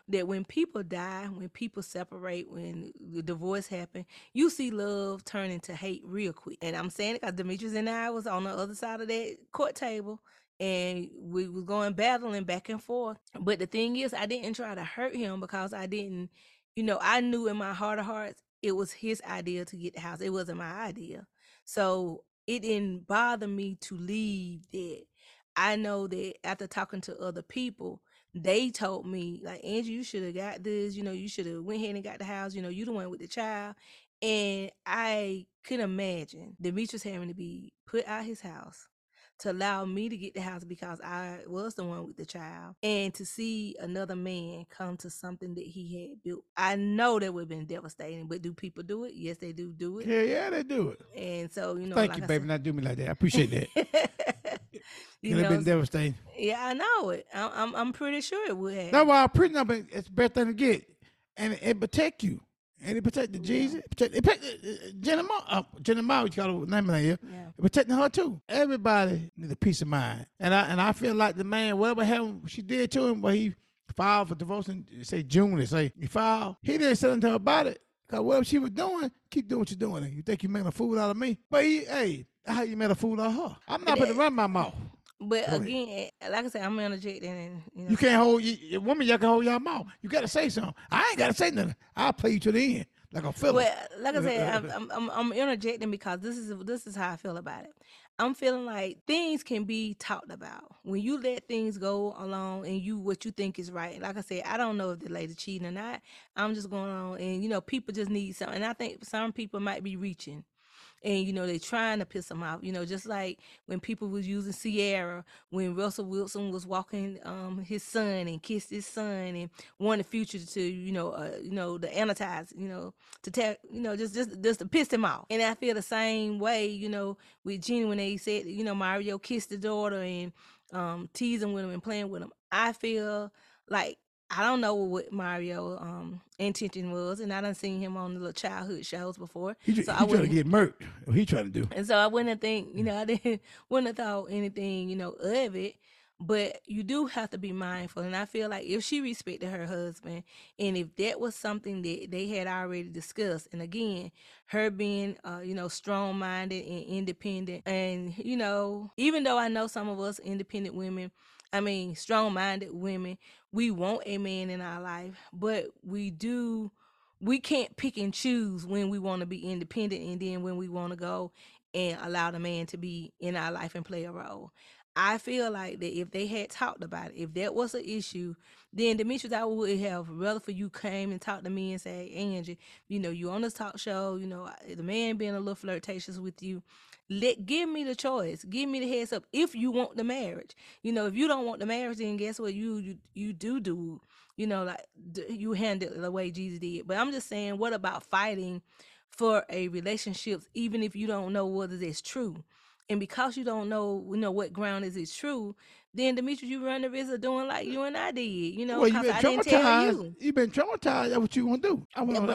that when people die, when people separate, when the divorce happen, you see love turn into hate real quick. And I'm saying it because Demetrius and I was on the other side of that court table and we was going battling back and forth. But the thing is, I didn't try to hurt him because I didn't, you know, I knew in my heart of hearts it was his idea to get the house. It wasn't my idea. So it didn't bother me to leave that. I know that after talking to other people, they told me like Angie, you should have got this. You know, you should have went ahead and got the house. You know, you the one with the child. And I could imagine Demetrius having to be put out his house to allow me to get the house because I was the one with the child and to see another man come to something that he had built. I know that would have been devastating, but do people do it? Yes, they do do it. Yeah, yeah, they do it. And so, you know, Thank like you, I baby, said- not do me like that. I appreciate that. you It have know, been devastating. yeah, I know it. I'm, I'm, I'm pretty sure it would have. That's why a prenup is it's the best thing to get, and it, it protect you, and it protect the Jeezy. It protect, it protect uh, uh, Jeannie Mai, uh, Jeannie Mai, what you call her name. Yeah. It protecting her too. Everybody need a peace of mind, and I and I feel like the man, whatever happened, she did to him, but he filed for divorce in say June. They say he filed. He didn't say anything about it. Cause whatever she was doing, keep doing what you're doing. You think you made a fool out of me? But he, hey, how you made a fool out of her? I'm not gonna run my mouth. But Go ahead. again, like I said, I'm interjecting and you know, You can't hold you, woman. Y'all can hold your mouth. You got to say something. I ain't got to say nothing. I'll play you to the end like a filler. Well, like I said, I'm, I'm, I'm, I'm interjecting because this is this is how I feel about it. I'm feeling like things can be talked about when you let things go along and you what you think is right. Like I said, I don't know if the lady cheating or not. I'm just going on, and you know, people just need something. And I think some people might be reaching. And you know they're trying to piss them off. You know, just like when people was using Ciara, when Russell Wilson was walking um, his son and kissed his son and wanted Future to, you know, uh, you know, the annotize, you know, to tell, you know, just just just to piss him off. And I feel the same way, you know, with Jeannie when they said, you know, Mario kissed the daughter and um, teasing with him and playing with him. I feel like I don't know what Mario um intention was, and I done seen him on the little childhood shows before. he, so he I trying to wouldn't, get murked. What he trying to do? and so I wouldn't think, you know, I didn't wouldn't have thought anything, you know, of it. But you do have to be mindful, and I feel like if she respected her husband, and if that was something that they had already discussed, and again, her being, uh, you know, strong-minded and independent, and you know, even though I know some of us independent women, I mean, strong-minded women, we want a man in our life, but we do we can't pick and choose when we want to be independent and then when we want to go and allow the man to be in our life and play a role. I feel like that if they had talked about it, if that was an issue, then Demetrius, I would have rather for you came and talked to me and say, Angie, you know, you on this talk show, you know, the man being a little flirtatious with you. Let give me the choice. Give me the heads up if you want the marriage. You know, if you don't want the marriage, then guess what? You you, you do do. You know, like d- you handle it the way Jeezy did. But I'm just saying, what about fighting for a relationship, even if you don't know whether it's true? And because you don't know, you know what ground is it's true, then Demetrius, you run the risk of doing like you and I did. You know, well, you've because been I didn't tell traumatized. you. You've been traumatized. That's what you want to do. I want. Yeah, what,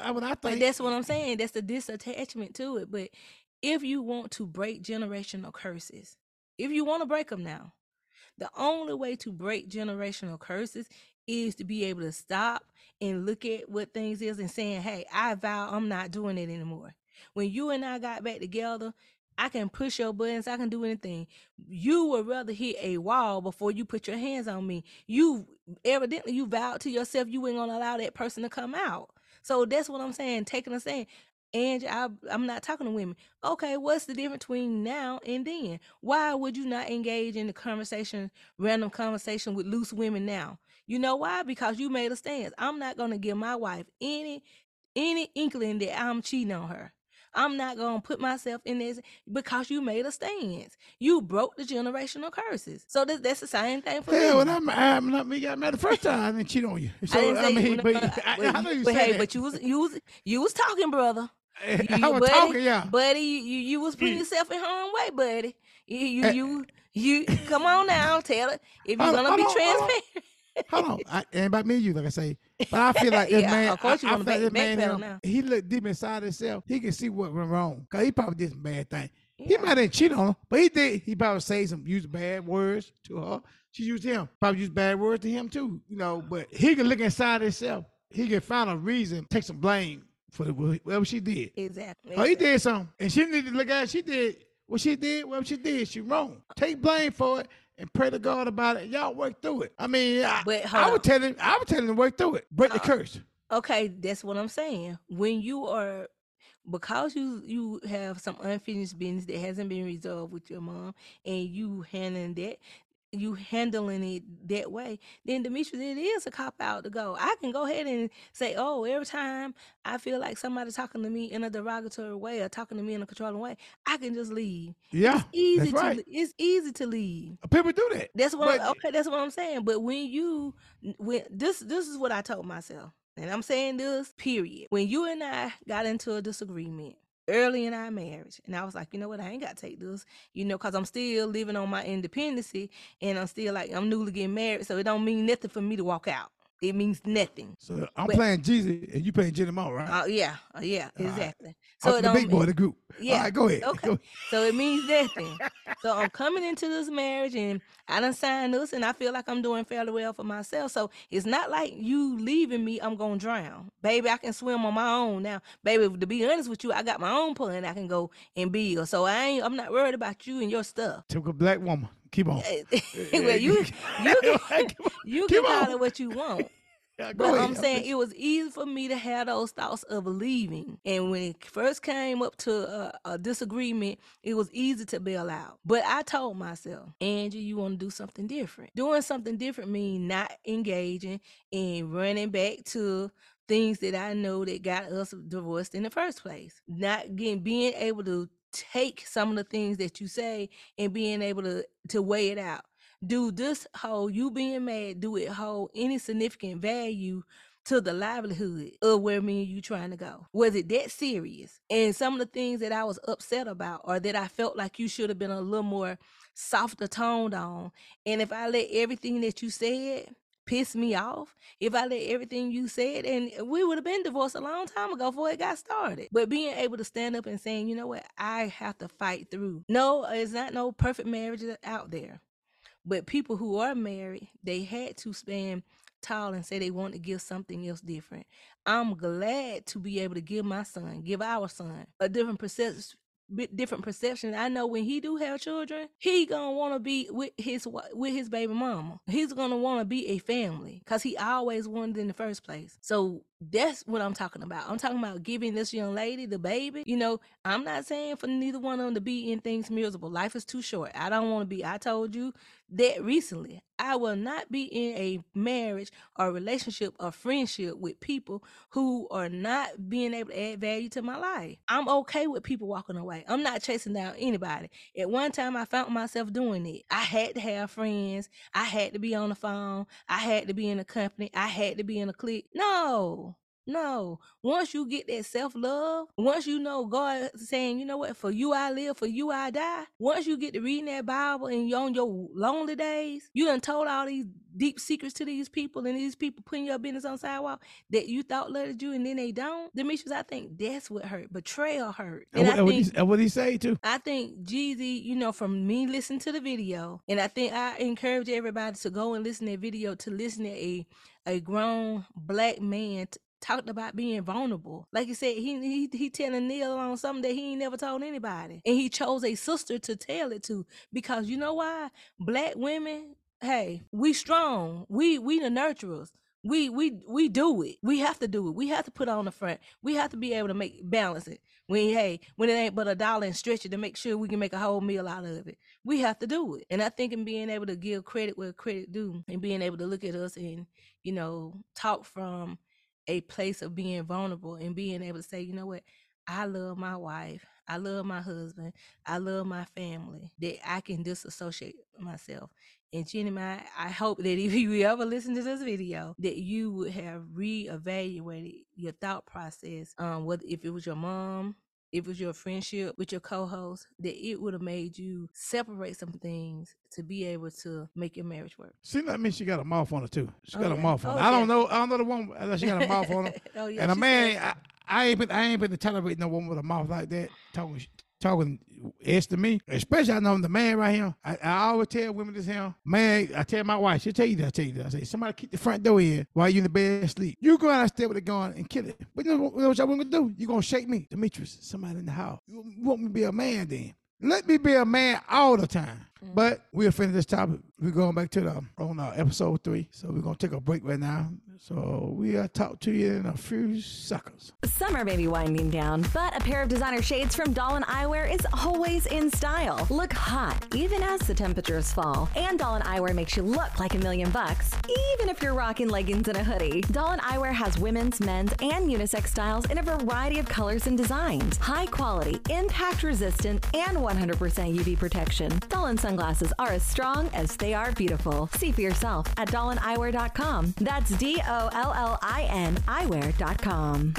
that's what I But think. that's what I'm saying. That's the disattachment to it. But if you want to break generational curses, if you want to break them now, the only way to break generational curses is to be able to stop and look at what things is and saying, "Hey, I vow I'm not doing it anymore." When you and I got back together, I can push your buttons. I can do anything. You would rather hit a wall before you put your hands on me. You evidently you vowed to yourself you ain't gonna allow that person to come out. So that's what I'm saying. Taking a stand. And I, I'm not talking to women. Okay, what's the difference between now and then? Why would you not engage in the conversation, random conversation with loose women now? You know why? Because you made a stance. I'm not gonna give my wife any any inkling that I'm cheating on her. I'm not gonna put myself in this because you made a stance. You broke the generational curses. So that, that's the same thing for Yeah, me. when I'm, I'm not me got mad the first time, I didn't cheat on you. So I didn't say mean, but I, I know you but hey, that. but you was you was you was talking, brother. You, I was buddy, talking, yeah. buddy. You, you you was putting yourself in harm's way, buddy. You you Eh. you, you come on now, tell it if you're gonna be on, hold on. transparent. Hold on, I, ain't about me and you, like I say. But I feel like this Yeah, man, of course you I wanna feel like this man, him, he look deep inside himself. He can see what went wrong. Cause he probably did some bad thing. He Yeah. might have cheated on her, but he did. He probably say some, use bad words to her. She used him. Probably used bad words to him too. You know, but he can look inside himself. He can find a reason, take some blame for the, whatever she did. Exactly. Oh, he did something, and she need to look at. It. She did what she did. What she did, she wrong. Take blame for it and pray to God about it. Y'all work through it. I mean, I, But I would tell him. I would tell him to work through it. Break the Uh, curse. Okay, that's what I'm saying. When you are because you you have some unfinished business that hasn't been resolved with your mom and you handling that you handling it that way, then Demetrius, it is a cop out to go. I can go ahead and say, oh, every time I feel like somebody talking to me in a derogatory way or talking to me in a controlling way, I can just leave. Yeah, It's easy that's to right. it's easy to leave. People do that. That's what But- I'm, okay. That's what I'm saying. But when you when this this is what I told myself, and I'm saying this period. When you and I got into a disagreement early in our marriage, and I was like, you know what, I ain't got to take this, you know, because I'm still living on my independency, and I'm still like I'm newly getting married, so it don't mean nothing for me to walk out. It means nothing. So I'm But- playing Jeezy and you playing Jenny Moore, right? Uh, yeah, uh, yeah, All right. exactly. I'm So it the don't big boy the group. yeah. All right, go ahead. Okay. Go- So it means nothing. so I'm coming into this marriage and I done signed this and I feel like I'm doing fairly well for myself. So it's not like you leaving me, I'm gonna drown. Baby, I can swim on my own now. Baby, to be honest with you, I got my own pond I can go and build. So I ain't I'm not worried about you and your stuff. Typical black woman. Keep on. Eh, eh, well, eh, you you can, you can call it what you want. Yeah, But ahead. I'm saying it was easy for me to have those thoughts of leaving. And when it first came up to a, a disagreement, it was easy to bail out. But I told myself, Angie, you want to do something different. Doing something different means not engaging and running back to things that I know that got us divorced in the first place. Not getting being able to take some of the things that you say and being able to to weigh it out do this whole you being mad do it hold any significant value to the livelihood of where me and you trying to go. Was it that serious? And some of the things that i was upset about or that i felt like you should have been a little more softer toned on and if i let everything that you said piss me off if i let everything you said and we would have been divorced a long time ago before it got started. But being able to stand up and saying you know what? I have to fight through. No it's not no perfect marriages out there but people who are married, they had to stand tall and say they want to give something else different. I'm glad to be able to give my son, give our son, a different perception. Different perception. I know when he do have children, he gonna want to be with his with his baby mama. He's gonna want to be a family because he always wanted in the first place. So that's what I'm talking about. I'm talking about giving this young lady the baby. You know, I'm not saying for neither one of them to be in things miserable. Life is too short. I don't want to be. I told you that recently. I will not be in a marriage or relationship or friendship with people who are not being able to add value to my life. I'm okay with people walking away. I'm not chasing down anybody. At one time, I found myself doing it. I had to have friends. I had to be on the phone. I had to be in a company. I had to be in a clique. No. No. Once you get that self love, once you know God saying, you know what, for you I live, for you I die. Once you get to reading that Bible and you're on your lonely days, you done told all these deep secrets to these people and these people putting your business on sidewalk that you thought loved you and then they don't. Demetrius, I think that's what hurt. Betrayal hurt. And, And what, I think he, and what he say too? I think Jeezy, you know, from me listening to the video, and I think I encourage everybody to go and listen to that video to listen to a a grown black man talked about being vulnerable. Like you said, he he he telling Nia on something that he ain't never told anybody, and he chose a sister to tell it to because you know why? Black women, hey, we strong. We we the nurturers. we we we do it. We have to do it. We have to put on the front. We have to be able to make balance it. When hey, when it ain't but a dollar and stretch it to make sure we can make a whole meal out of it. We have to do it. And I think in being able to give credit where credit due and being able to look at us and, you know, talk from a place of being vulnerable and being able to say, you know what, I love my wife. I love my husband. I love my family. That I can disassociate myself. And Jeannie, Mai, I hope that if you ever listen to this video, that you would have reevaluated your thought process. Um, whether if it was your mom, if it was your friendship with your co-host, that it would have made you separate some things to be able to make your marriage work. Seems like me she got a mouth on her too. She Oh, got a mouth on Oh, her. I don't know. I don't know the one unless she got a mouth on her. oh yeah. and a man, I, I ain't been I ain't been to tolerate no woman with a mouth like that talking talking S to me. Especially I know I'm the man right here. I, I always tell women this here. Man, I tell my wife, she'll tell you that. I tell you that. I say, somebody keep the front door in while you in the bed asleep. You go out and there with a gun and kill it. But you know, what- you know what y'all gonna do? You gonna shake me, Demetrius, somebody in the house. You want me to be a man then? Let me be a man all the time. But we'll finish this topic. We're going back to the on uh, episode three. So we're gonna take a break right now. So we'll talk to you in a few seconds. Summer may be winding down, but a pair of designer shades from Doll Eyewear is always in style. Look hot, even as the temperatures fall. And Doll Eyewear makes you look like a million bucks, even if you're rocking leggings and a hoodie. Doll Eyewear has women's, men's, and unisex styles in a variety of colors and designs. High quality, impact resistant, and 100% UV protection. Doll sunglasses are as strong as they are beautiful. See for yourself at dollineyewear.com. That's D O L L I N eyewear.com.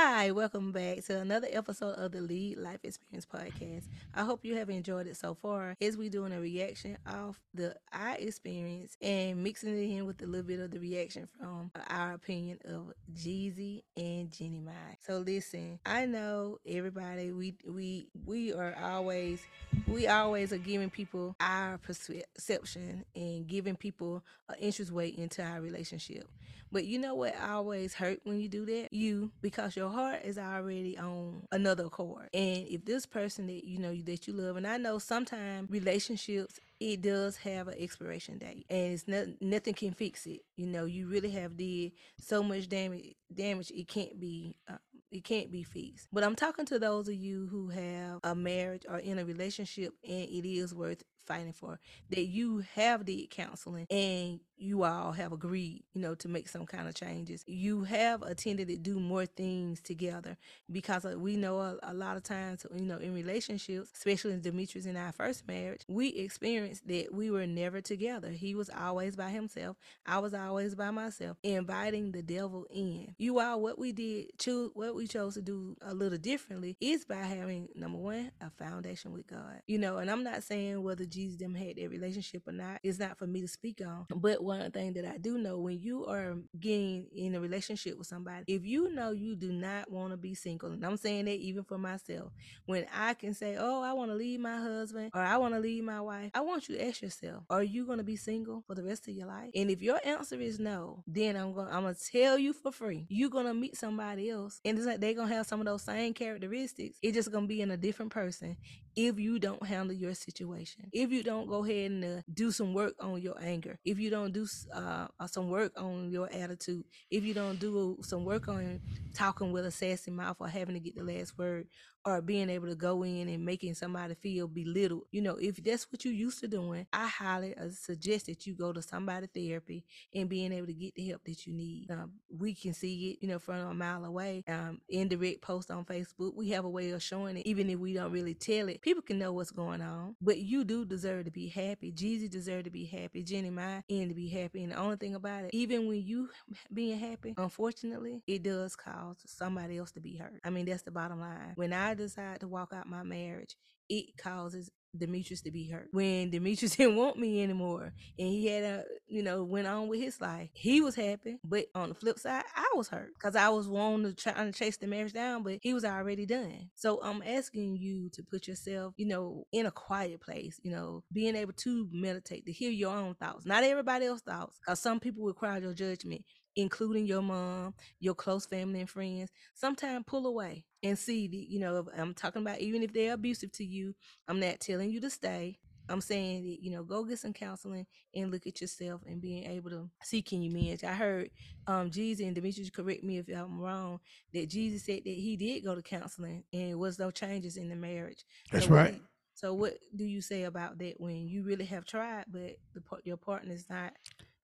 Hi, welcome back to another episode of the Lee Life Experience Podcast. I hope you have enjoyed it so far as we doing a reaction of the I experience and mixing it in with a little bit of the reaction from our opinion of Jeezy and Jeannie Mai. So listen, I know everybody we we we are always we always are giving people our perception and giving people an interest way into our relationship. But you know what always hurt when you do that? You because your heart is already on another accord. And if this person that you know that you love, and I know sometimes relationships it does have an expiration date, and it's not, nothing can fix it. You know, you really have did so much damage. Damage it can't be. Uh, it can't be fixed. But I'm talking to those of you who have a marriage or in a relationship and it is worth fighting for that you have did counseling and you all have agreed, you know, to make some kind of changes. You have attended to do more things together because uh, we know a, a lot of times, you know, in relationships, especially in Demetrius in our first marriage, we experienced that we were never together. He was always by himself. I was always by myself, inviting the devil in. You all, what we did, choose what we chose to do a little differently is by having number one, a foundation with God. You know, and I'm not saying whether Jeezy them had that relationship or not. It's not for me to speak on. But one thing that I do know when you are getting in a relationship with somebody, if you know you do not want to be single, and I'm saying that even for myself, when I can say, Oh, I want to leave my husband or I want to leave my wife, I want you to ask yourself, Are you gonna be single for the rest of your life? And if your answer is no, then I'm gonna I'm gonna tell you for free, you're gonna meet somebody else and it's like they're gonna have some of those same characteristics. It's just gonna be in a different person if you don't handle your situation. If you don't go ahead and uh, do some work on your anger, if you don't do uh, uh, some work on your attitude, if you don't do some work on talking with a sassy mouth or having to get the last word, or being able to go in and making somebody feel belittled. You know, if that's what you used to doing, I highly uh, suggest that you go to somebody therapy and being able to get the help that you need. Um, we can see it, you know, from a mile away. Um, indirect post on Facebook, we have a way of showing it, even if we don't really tell it. People can know what's going on, but you do deserve to be happy. Jeezy deserve to be happy. Jeannie Mai and to be happy. And the only thing about it, even when you being happy, unfortunately, it does cause somebody else to be hurt. I mean, that's the bottom line. When I decide to walk out my marriage, it causes Demetrius to be hurt. When Demetrius didn't want me anymore and he had a, you know, went on with his life, he was happy. But on the flip side, I was hurt because I was wanting to try to chase the marriage down, but he was already done. So I'm asking you to put yourself, you know, in a quiet place, you know, being able to meditate, to hear your own thoughts, not everybody else's thoughts, because some people will crowd your judgment including your mom, your close family and friends, sometimes pull away and see the, you know, I'm talking about even if they're abusive to you, I'm not telling you to stay. I'm saying that, you know, go get some counseling and look at yourself and being able to see can you manage. I heard um Jeezy and Demetrius correct me if I'm wrong, that Jeezy said that he did go to counseling and was no changes in the marriage. That's So right. do- So what do you say about that when you really have tried, but the your partner's not,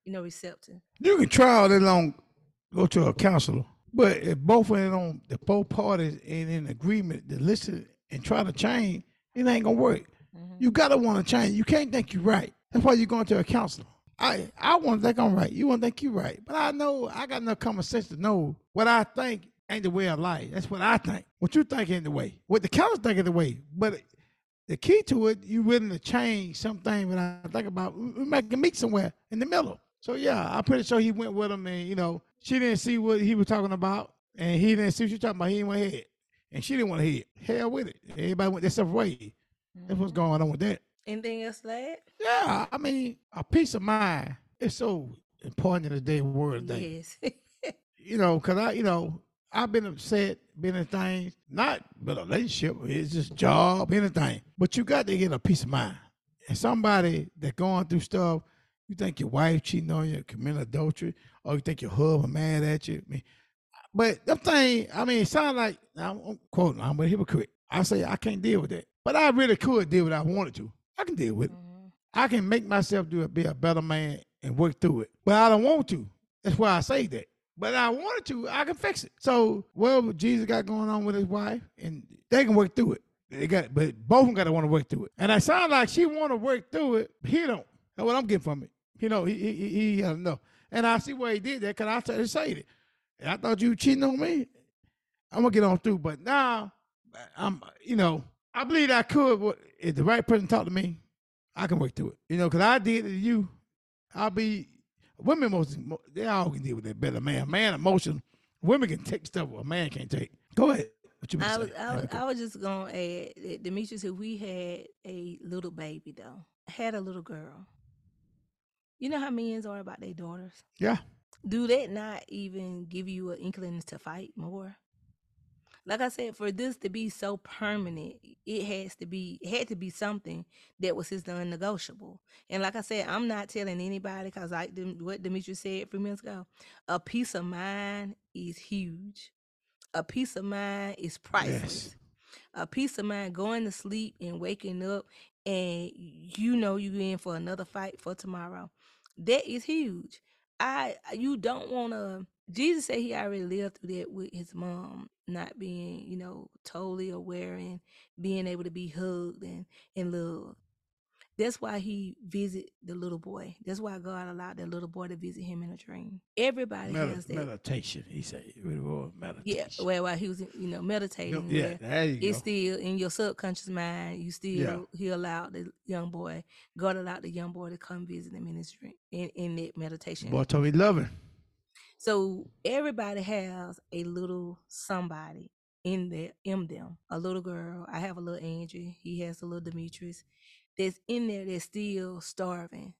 you know, receptive? You can try all day long, go to a counselor, but if both of them the both parties ain't in agreement to listen and try to change, it ain't gonna work. Mm-hmm. You gotta want to change. You can't think you're right. That's why you're going to a counselor. I I want to think I'm right. You want to think you're right, but I know I got enough common sense to know what I think ain't the way of life. That's what I think. What you think ain't the way. What the counselor think is the way. But the key to it, you willing to change something. When I think about, we make meet somewhere in the middle. So yeah, I'm pretty sure he went with him, and you know, she didn't see what he was talking about, and he didn't see what she talking about. He didn't want to hear it, and she didn't want to hear. Hell with it. Everybody went their separate way. That's what's mm-hmm. going on with that. Anything else add? Yeah, I mean, a peace of mind is so important in today's world. Yes. You know, cause I, you know, I've been upset, been in things, not but a relationship, it's just job, anything. But you got to get a peace of mind. And somebody that going through stuff, you think your wife cheating on you, committing adultery, or you think your husband mad at you. I mean, but them thing, I mean, it sounds like I'm quoting, I'm a hypocrite. I say I can't deal with that. But I really could deal with it I wanted to. I can deal with it. Mhm. I can make myself do it, be a better man and work through it. But I don't want to. That's why I say that. But I wanted to, I can fix it. So whatever Jeezy got going on with his wife, and they can work through it. They got, but both of them got to want to work through it. And I sound like she want to work through it. He don't. That's what I'm getting from it. You know, he he he, he uh, know. And I see why he did that because I tried to say it. And I thought you were cheating on me. I'm gonna get on through. But now, I'm, you know, I believe I could. If the right person talk to me, I can work through it. You know, because I did it to you. I'll be women most they all can deal with that better. Man, man emotion. Women can take stuff a man can't take. Go ahead. What you I was. I was, I was just gonna add that Demetrius, if we had a little baby though, had a little girl, you know how men's are about their daughters. yeah. Do that not even give you an inkling to fight more? Like I said, for this to be so permanent, it has to be it had to be something that was his non-negotiable. And like I said, I'm not telling anybody because like what Demetrius said a few minutes ago, a peace of mind is huge. A peace of mind is priceless a peace of mind going to sleep and waking up and you know you're in for another fight for tomorrow that is huge. I you don't want to jesus said he already lived through that with his mom not being you know totally aware and being able to be hugged and and loved that's why he visit the little boy that's why god allowed that little boy to visit him in a dream everybody Medi- has that meditation. He said, meditation." yeah well while he was you know meditating yeah. There you it's go. still in your subconscious mind. You still Yeah. he allowed the young boy, God allowed the young boy to come visit him in his dream in, in that meditation. Boy told me him. So everybody has a little somebody in there in them. A little girl. I have a little Angie. He has a little Demetrius that's in there that's still starving.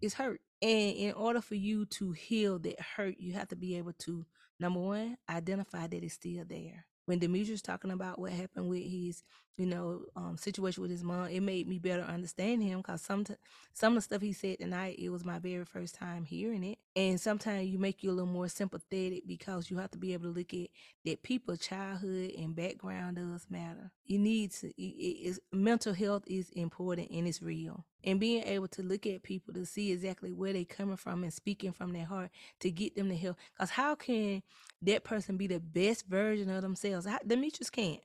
It's hurt. And in order for you to heal that hurt, you have to be able to number one, identify that it's still there. When Demetrius is talking about what happened with his, you know, um, situation with his mom, it made me better understand him because some some of the stuff he said tonight, it was my very first time hearing it. And sometimes you make you a little more sympathetic because you have to be able to look at that people's childhood and background does matter. You need to, it, it mental health is important and it's real. And being able to look at people to see exactly where they coming from and speaking from their heart to get them to help. Because how can that person be the best version of themselves? How, Demetrius can't.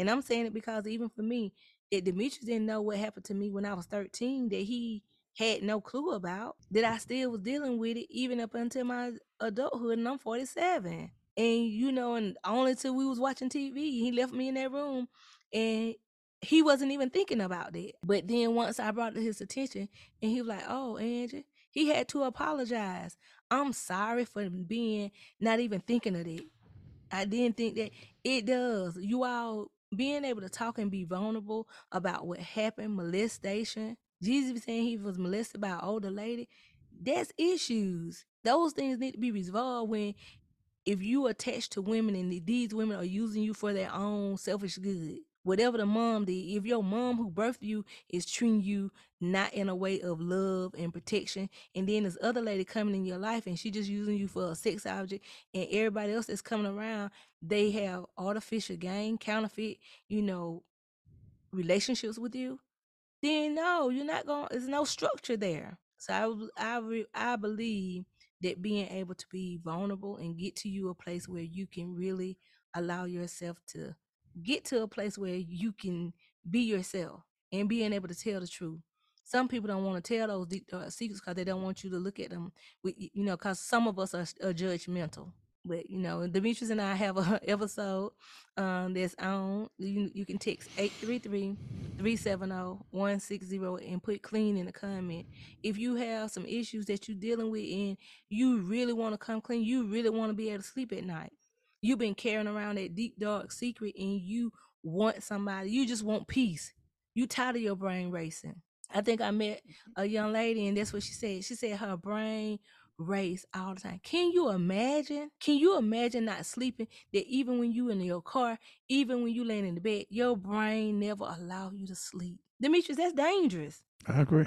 And I'm saying it because even for me, that Demetrius didn't know what happened to me when I was 13, that he had no clue about, that I still was dealing with it even up until my adulthood, and I'm 47. And you know, and only till we was watching TV, he left me in that room, and he wasn't even thinking about that. But then once I brought it to his attention, and he was like, "Oh, Angie," he had to apologize. I'm sorry for being not even thinking of that. I didn't think that it does. You all being able to talk and be vulnerable about what happened, molestation. Jeezy was saying he was molested by an older lady. That's issues. Those things need to be resolved when if you attach to women and these women are using you for their own selfish good. Whatever the mom did, if your mom who birthed you is treating you not in a way of love and protection, and then this other lady coming in your life and she just using you for a sex object, and everybody else that's coming around, they have artificial gain, counterfeit, you know, relationships with you, then no, you're not going. There's no structure there. So I I I believe that being able to be vulnerable and get to you a place where you can really allow yourself to get to a place where you can be yourself and being able to tell the truth. Some people don't want to tell those dark secrets because they don't want you to look at them. With, you know, because some of us are, are judgmental. But you know, Demetrius and I have a episode um, that's on. You you can text 833-370-160 and put clean in the comment. If you have some issues that you're dealing with and you really want to come clean, you really want to be able to sleep at night. You've been carrying around that deep dark secret and you want somebody, you just want peace. You tired of your brain racing. I think I met mm-hmm. a young lady and that's what she said. She said her brain race all the time. Can you imagine? Can you imagine not sleeping? That even when you in your car, even when you laying in the bed, your brain never allow you to sleep. Demetrius, that's dangerous. I agree.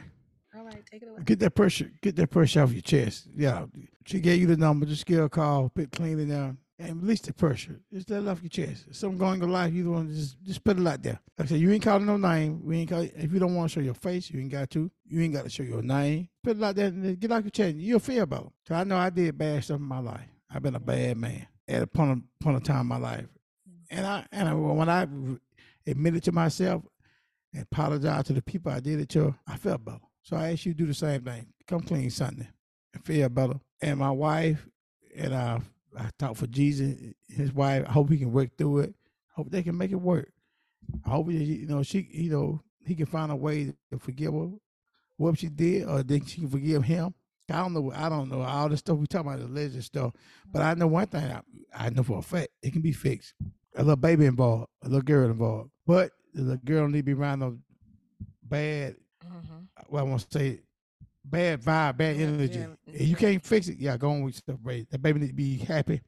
All right, take it away. Get that pressure. Get that pressure off your chest. Yeah, she gave you the number. Just give her a call. Put clean it down and release the pressure. Just let it off your chest. If something going your life, you want to just just put it out there. Like I said, you ain't calling no name. We ain't call, if you don't want to show your face, you ain't got to. You ain't got to show your name. Put it out there and get off your chest. You'll feel about it. So I know I did bad stuff in my life. I've been a bad man at a point of, point of time in my life, and I and I, when I admitted to myself and apologized to the people I did it to, I felt better. So I ask you to do the same thing. Come clean Sunday and feel better. And my wife and I I talk for Jeezy, his wife. I hope he can work through it. Hope they can make it work. I hope you know she, you know, he can find a way to forgive her what she did, or then she can forgive him. I don't know. I don't know all the stuff we talk about the religious stuff, but I know one thing. I, I know for a fact it can be fixed. A little baby involved, a little girl involved, but the girl need to be around no bad. Mm-hmm. Well, I want to say bad vibe, bad energy. yeah, If you can't fix it, yeah, go on with stuff. Right, that baby need to be happy.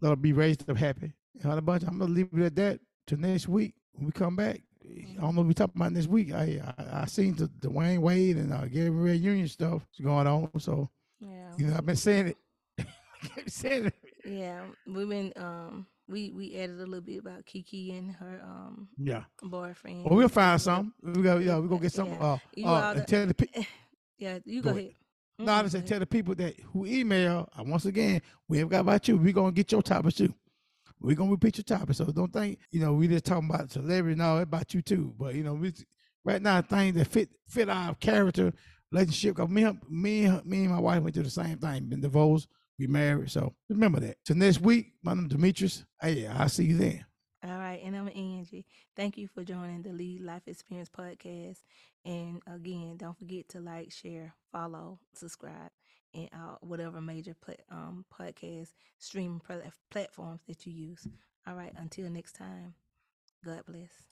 Let her be raised up happy. And a bunch. I'm gonna leave it at that till next week when we come back. I don't know what we talking about next week. I I, I seen the Dwyane Wade and uh, Gabrielle Union stuff going on. So Yeah. you know I've been saying it. Saying it. Yeah. We've been um we we added a little bit about Keke and her um Yeah. boyfriend. Well, we'll find some. We go. Yeah, we gonna get some. Yeah. Uh, uh, the- tell the. Yeah, you Go go, ahead. ahead. No, I Mm-mm, just go say tell the people that who email. Uh, once again, we ain't got about you. We gonna get your topics too. We gonna repeat your topics. So don't think you know we just talking about celebrity. No, it's about you too. But you know, we right now things that fit fit our character relationship. Cause me, and- me, and- me and my wife went through the same thing. Been divorced. We married. So remember that. So next week, my name Demetrius. Hey, I'll see you then. All right, and I'm Angie. Thank you for joining the Lee Life Experience podcast. And again, don't forget to like, share, follow, subscribe, and uh, whatever major um, podcast streaming pla- platforms that you use. All right, until next time, God bless.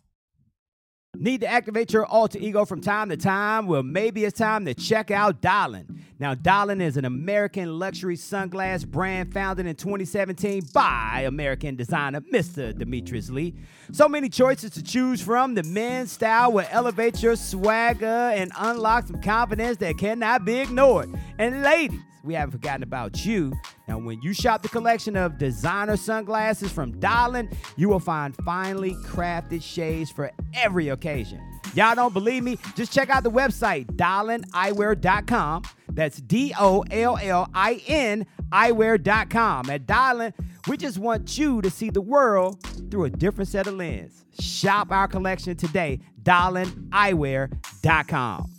Need to activate your alter ego from time to time? Well, maybe it's time to check out Dollin. Now, Dollin is an American luxury sunglass brand founded in 2017 by American designer Mr. Demetrius Lee. So many choices to choose from. The men's style will elevate your swagger and unlock some confidence that cannot be ignored. And ladies, we haven't forgotten about you. Now, when you shop the collection of designer sunglasses from Dollin, you will find finely crafted shades for every occasion. Y'all don't believe me? Just check out the website, dollineyewear.com. That's D O L L I N eyewear.com. At Dollin, we just want you to see the world through a different set of lens. Shop our collection today, dollineyewear.com.